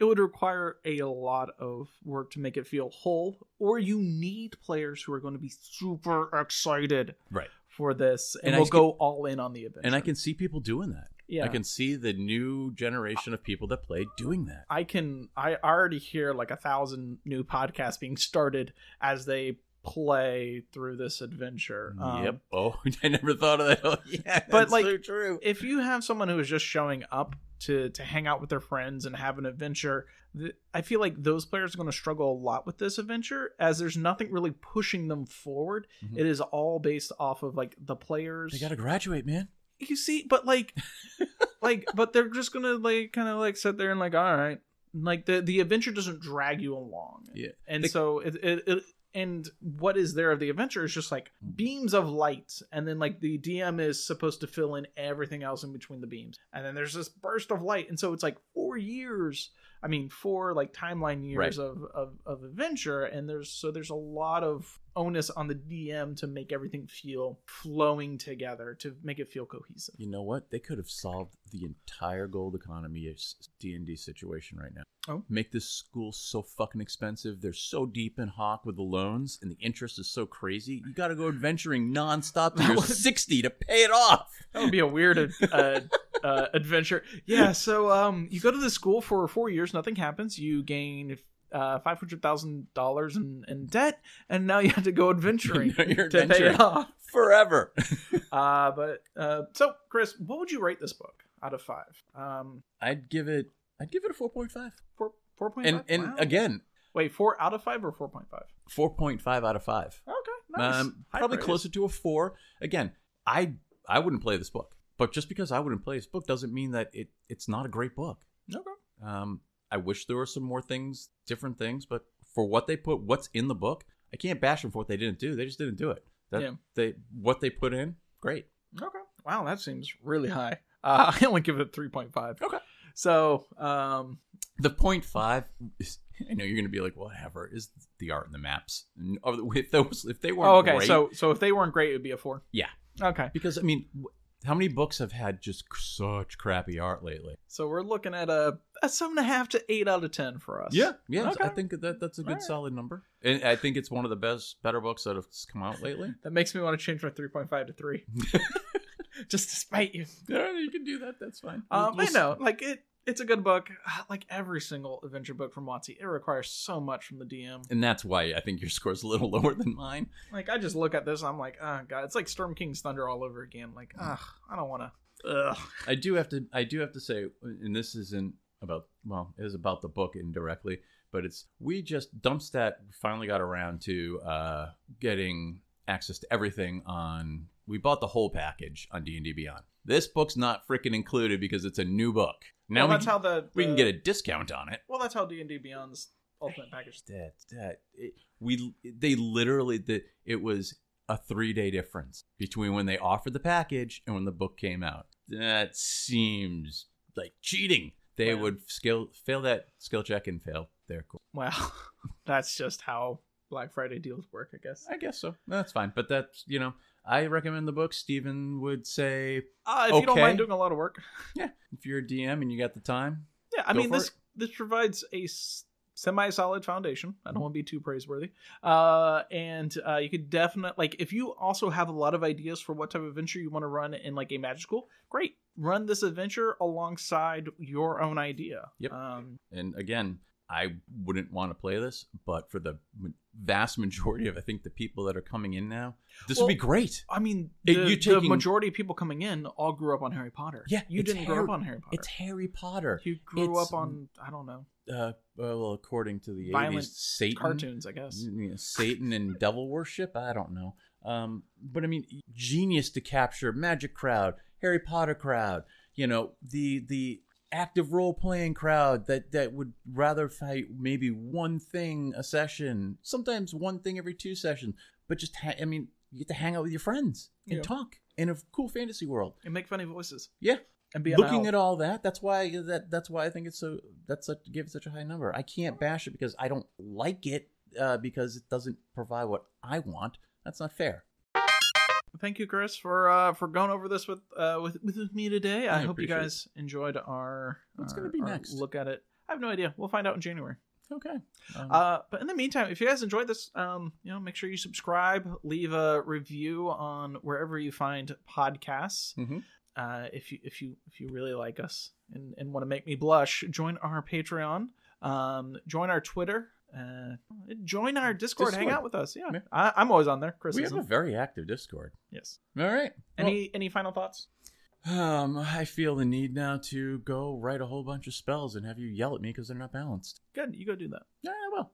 it would require a lot of work to make it feel whole, or you need players who are going to be super excited Right. For this and, And can- go all in on the adventure. And I can see people doing that. yeah, I can see the new generation of people that play doing that. I can I already hear like a thousand new podcasts being started as they play through this adventure. Um, yep. Oh, I never thought of that. Oh, yeah, But, that's like, so true. if you have someone who is just showing up to to hang out with their friends and have an adventure i feel like those players are going to struggle a lot with this adventure as there's nothing really pushing them forward Mhm. It is all based off of like the players They got to graduate, man. you see but like like but they're just gonna like kind of like sit there and like all right like the the adventure doesn't drag you along Yeah. and They- so it, it, it and what is there of the adventure is just like beams of light and then like the dm is supposed to fill in everything else in between the beams and then there's this burst of light and so it's like four years i mean four like timeline years Right. of, of of adventure and there's so there's a lot of onus on the DM to make everything feel flowing together, to make it feel cohesive. You know what? They could have solved the entire gold economy D and D situation right now. Oh. Make this school so fucking expensive. They're so deep in hawk with the loans, and the interest is so crazy. You got to go adventuring nonstop to your sixty to pay it off. That would be a weird uh, uh, adventure. Yeah, so um, you go to the school for four years, nothing happens. You gain uh, five hundred thousand dollars in in debt, and now you have to go adventuring to pay it off. Forever. Uh, but uh, so Chris, what would you rate this book out of five? Um, I'd give it. I'd give it a four point five. four four point And five. and Wow. again, wait, four out of five or four point five? four point five out of five. Okay, nice. Um, probably closer to a four. Again, I I wouldn't play this book, but just because I wouldn't play this book doesn't mean that it it's not a great book. Okay. Um, I wish there were some more things, different things, but for what they put, what's in the book, I can't bash them for what they didn't do. They just didn't do it. That Yeah. they what they put in, great. Okay. Wow, that seems really high. Uh, I only give it three point five. Okay. So, um, The point five, is, I know you're going to be like, whatever, is the art and the maps. If those, if they weren't oh, okay. great- So, so if they weren't great, it would be a four. Yeah. Okay. because I mean, how many books have had just such crappy art lately? So we're looking at a, a seven and a half to eight out of ten for us. yeah. Okay. I think that that's a good Alright. solid number, and I think it's one of the best, better books that have come out lately. That makes me want to change my three point five to three. Just to spite you. Yeah, you can do that. That's fine. Um, We'll- I know, like it. It's a good book. Like every single adventure book from WotC, it requires so much from the DM. and that's why I think your score's a little lower than mine. Like I just look at this, I'm like, oh god, it's like Storm King's Thunder all over again. Like, ugh, I don't want to. Ugh. I do have to. I do have to say, and this isn't about. Well, it is about the book indirectly, but it's we just Dumpstat finally got around to uh, getting access to everything on. We bought the whole package on D and D Beyond. This book's not freaking included because it's a new book. Now well, we, that's how the, we can get a discount on it. Well, that's how D and D Beyond's ultimate package. That that it, we they literally the it was a three day difference between when they offered the package and when the book came out. That seems like cheating. They Wow. would skill fail that skill check and fail their cool. Well, that's just how Black Friday deals work, I guess. I guess so. That's fine. But that's you know I recommend the book. Steven would say Uh, if you don't mind doing a lot of work, yeah. if you're a DM and you got the time, yeah. I mean, this this provides a s- semi-solid foundation. I don't want to be too praiseworthy. Uh, and uh, you could definitely like if you also have a lot of ideas for what type of adventure you want to run in like a magic school. Great, run this adventure alongside your own idea. Yep. Um, and again, I wouldn't want to play this, but for the vast majority of I think the people that are coming in now, this Well, would be great. I mean, the, you the taking- majority of people coming in all grew up on Harry Potter. Yeah, you didn't grow up on Harry Potter. It's Harry Potter. you grew it's- up on I don't know Uh, well, according to the Violent 80s, Satan, cartoons, I guess. you know, Satan and devil worship. I don't know. Um, but I mean, genius to capture magic crowd, Harry Potter crowd. You know, the the active role playing crowd that that would rather fight maybe one thing a session, sometimes one thing every two sessions. But just ha- I mean, you get to hang out with your friends and Yeah. talk in a cool fantasy world. And make funny voices. Yeah, And be looking at all that that's why that that's why i think it's so that's such give such a high number i can't bash it because i don't like it uh, because it doesn't provide what i want that's not fair Thank you, Chris, for uh, for going over this with uh, with, with me today. I, I hope you appreciate it. guys enjoyed our. What's our- gonna be next? Look at it. I have no idea. We'll find out in January. okay um, Uh, but in the meantime, if you guys enjoyed this, um, you know, make sure you subscribe, leave a review on wherever you find podcasts. Mhm. Uh, if you if you if you really like us and, and want to make me blush, join our Patreon. Um, join our Twitter. Uh, join our Discord. Hang out with us. Yeah, Yeah. I, I'm always on there. Chris we have a very active discord yes. all right Any any final thoughts? Um i feel the need now to go write a whole bunch of spells and have you yell at me because they're not balanced Good. You go do that. yeah well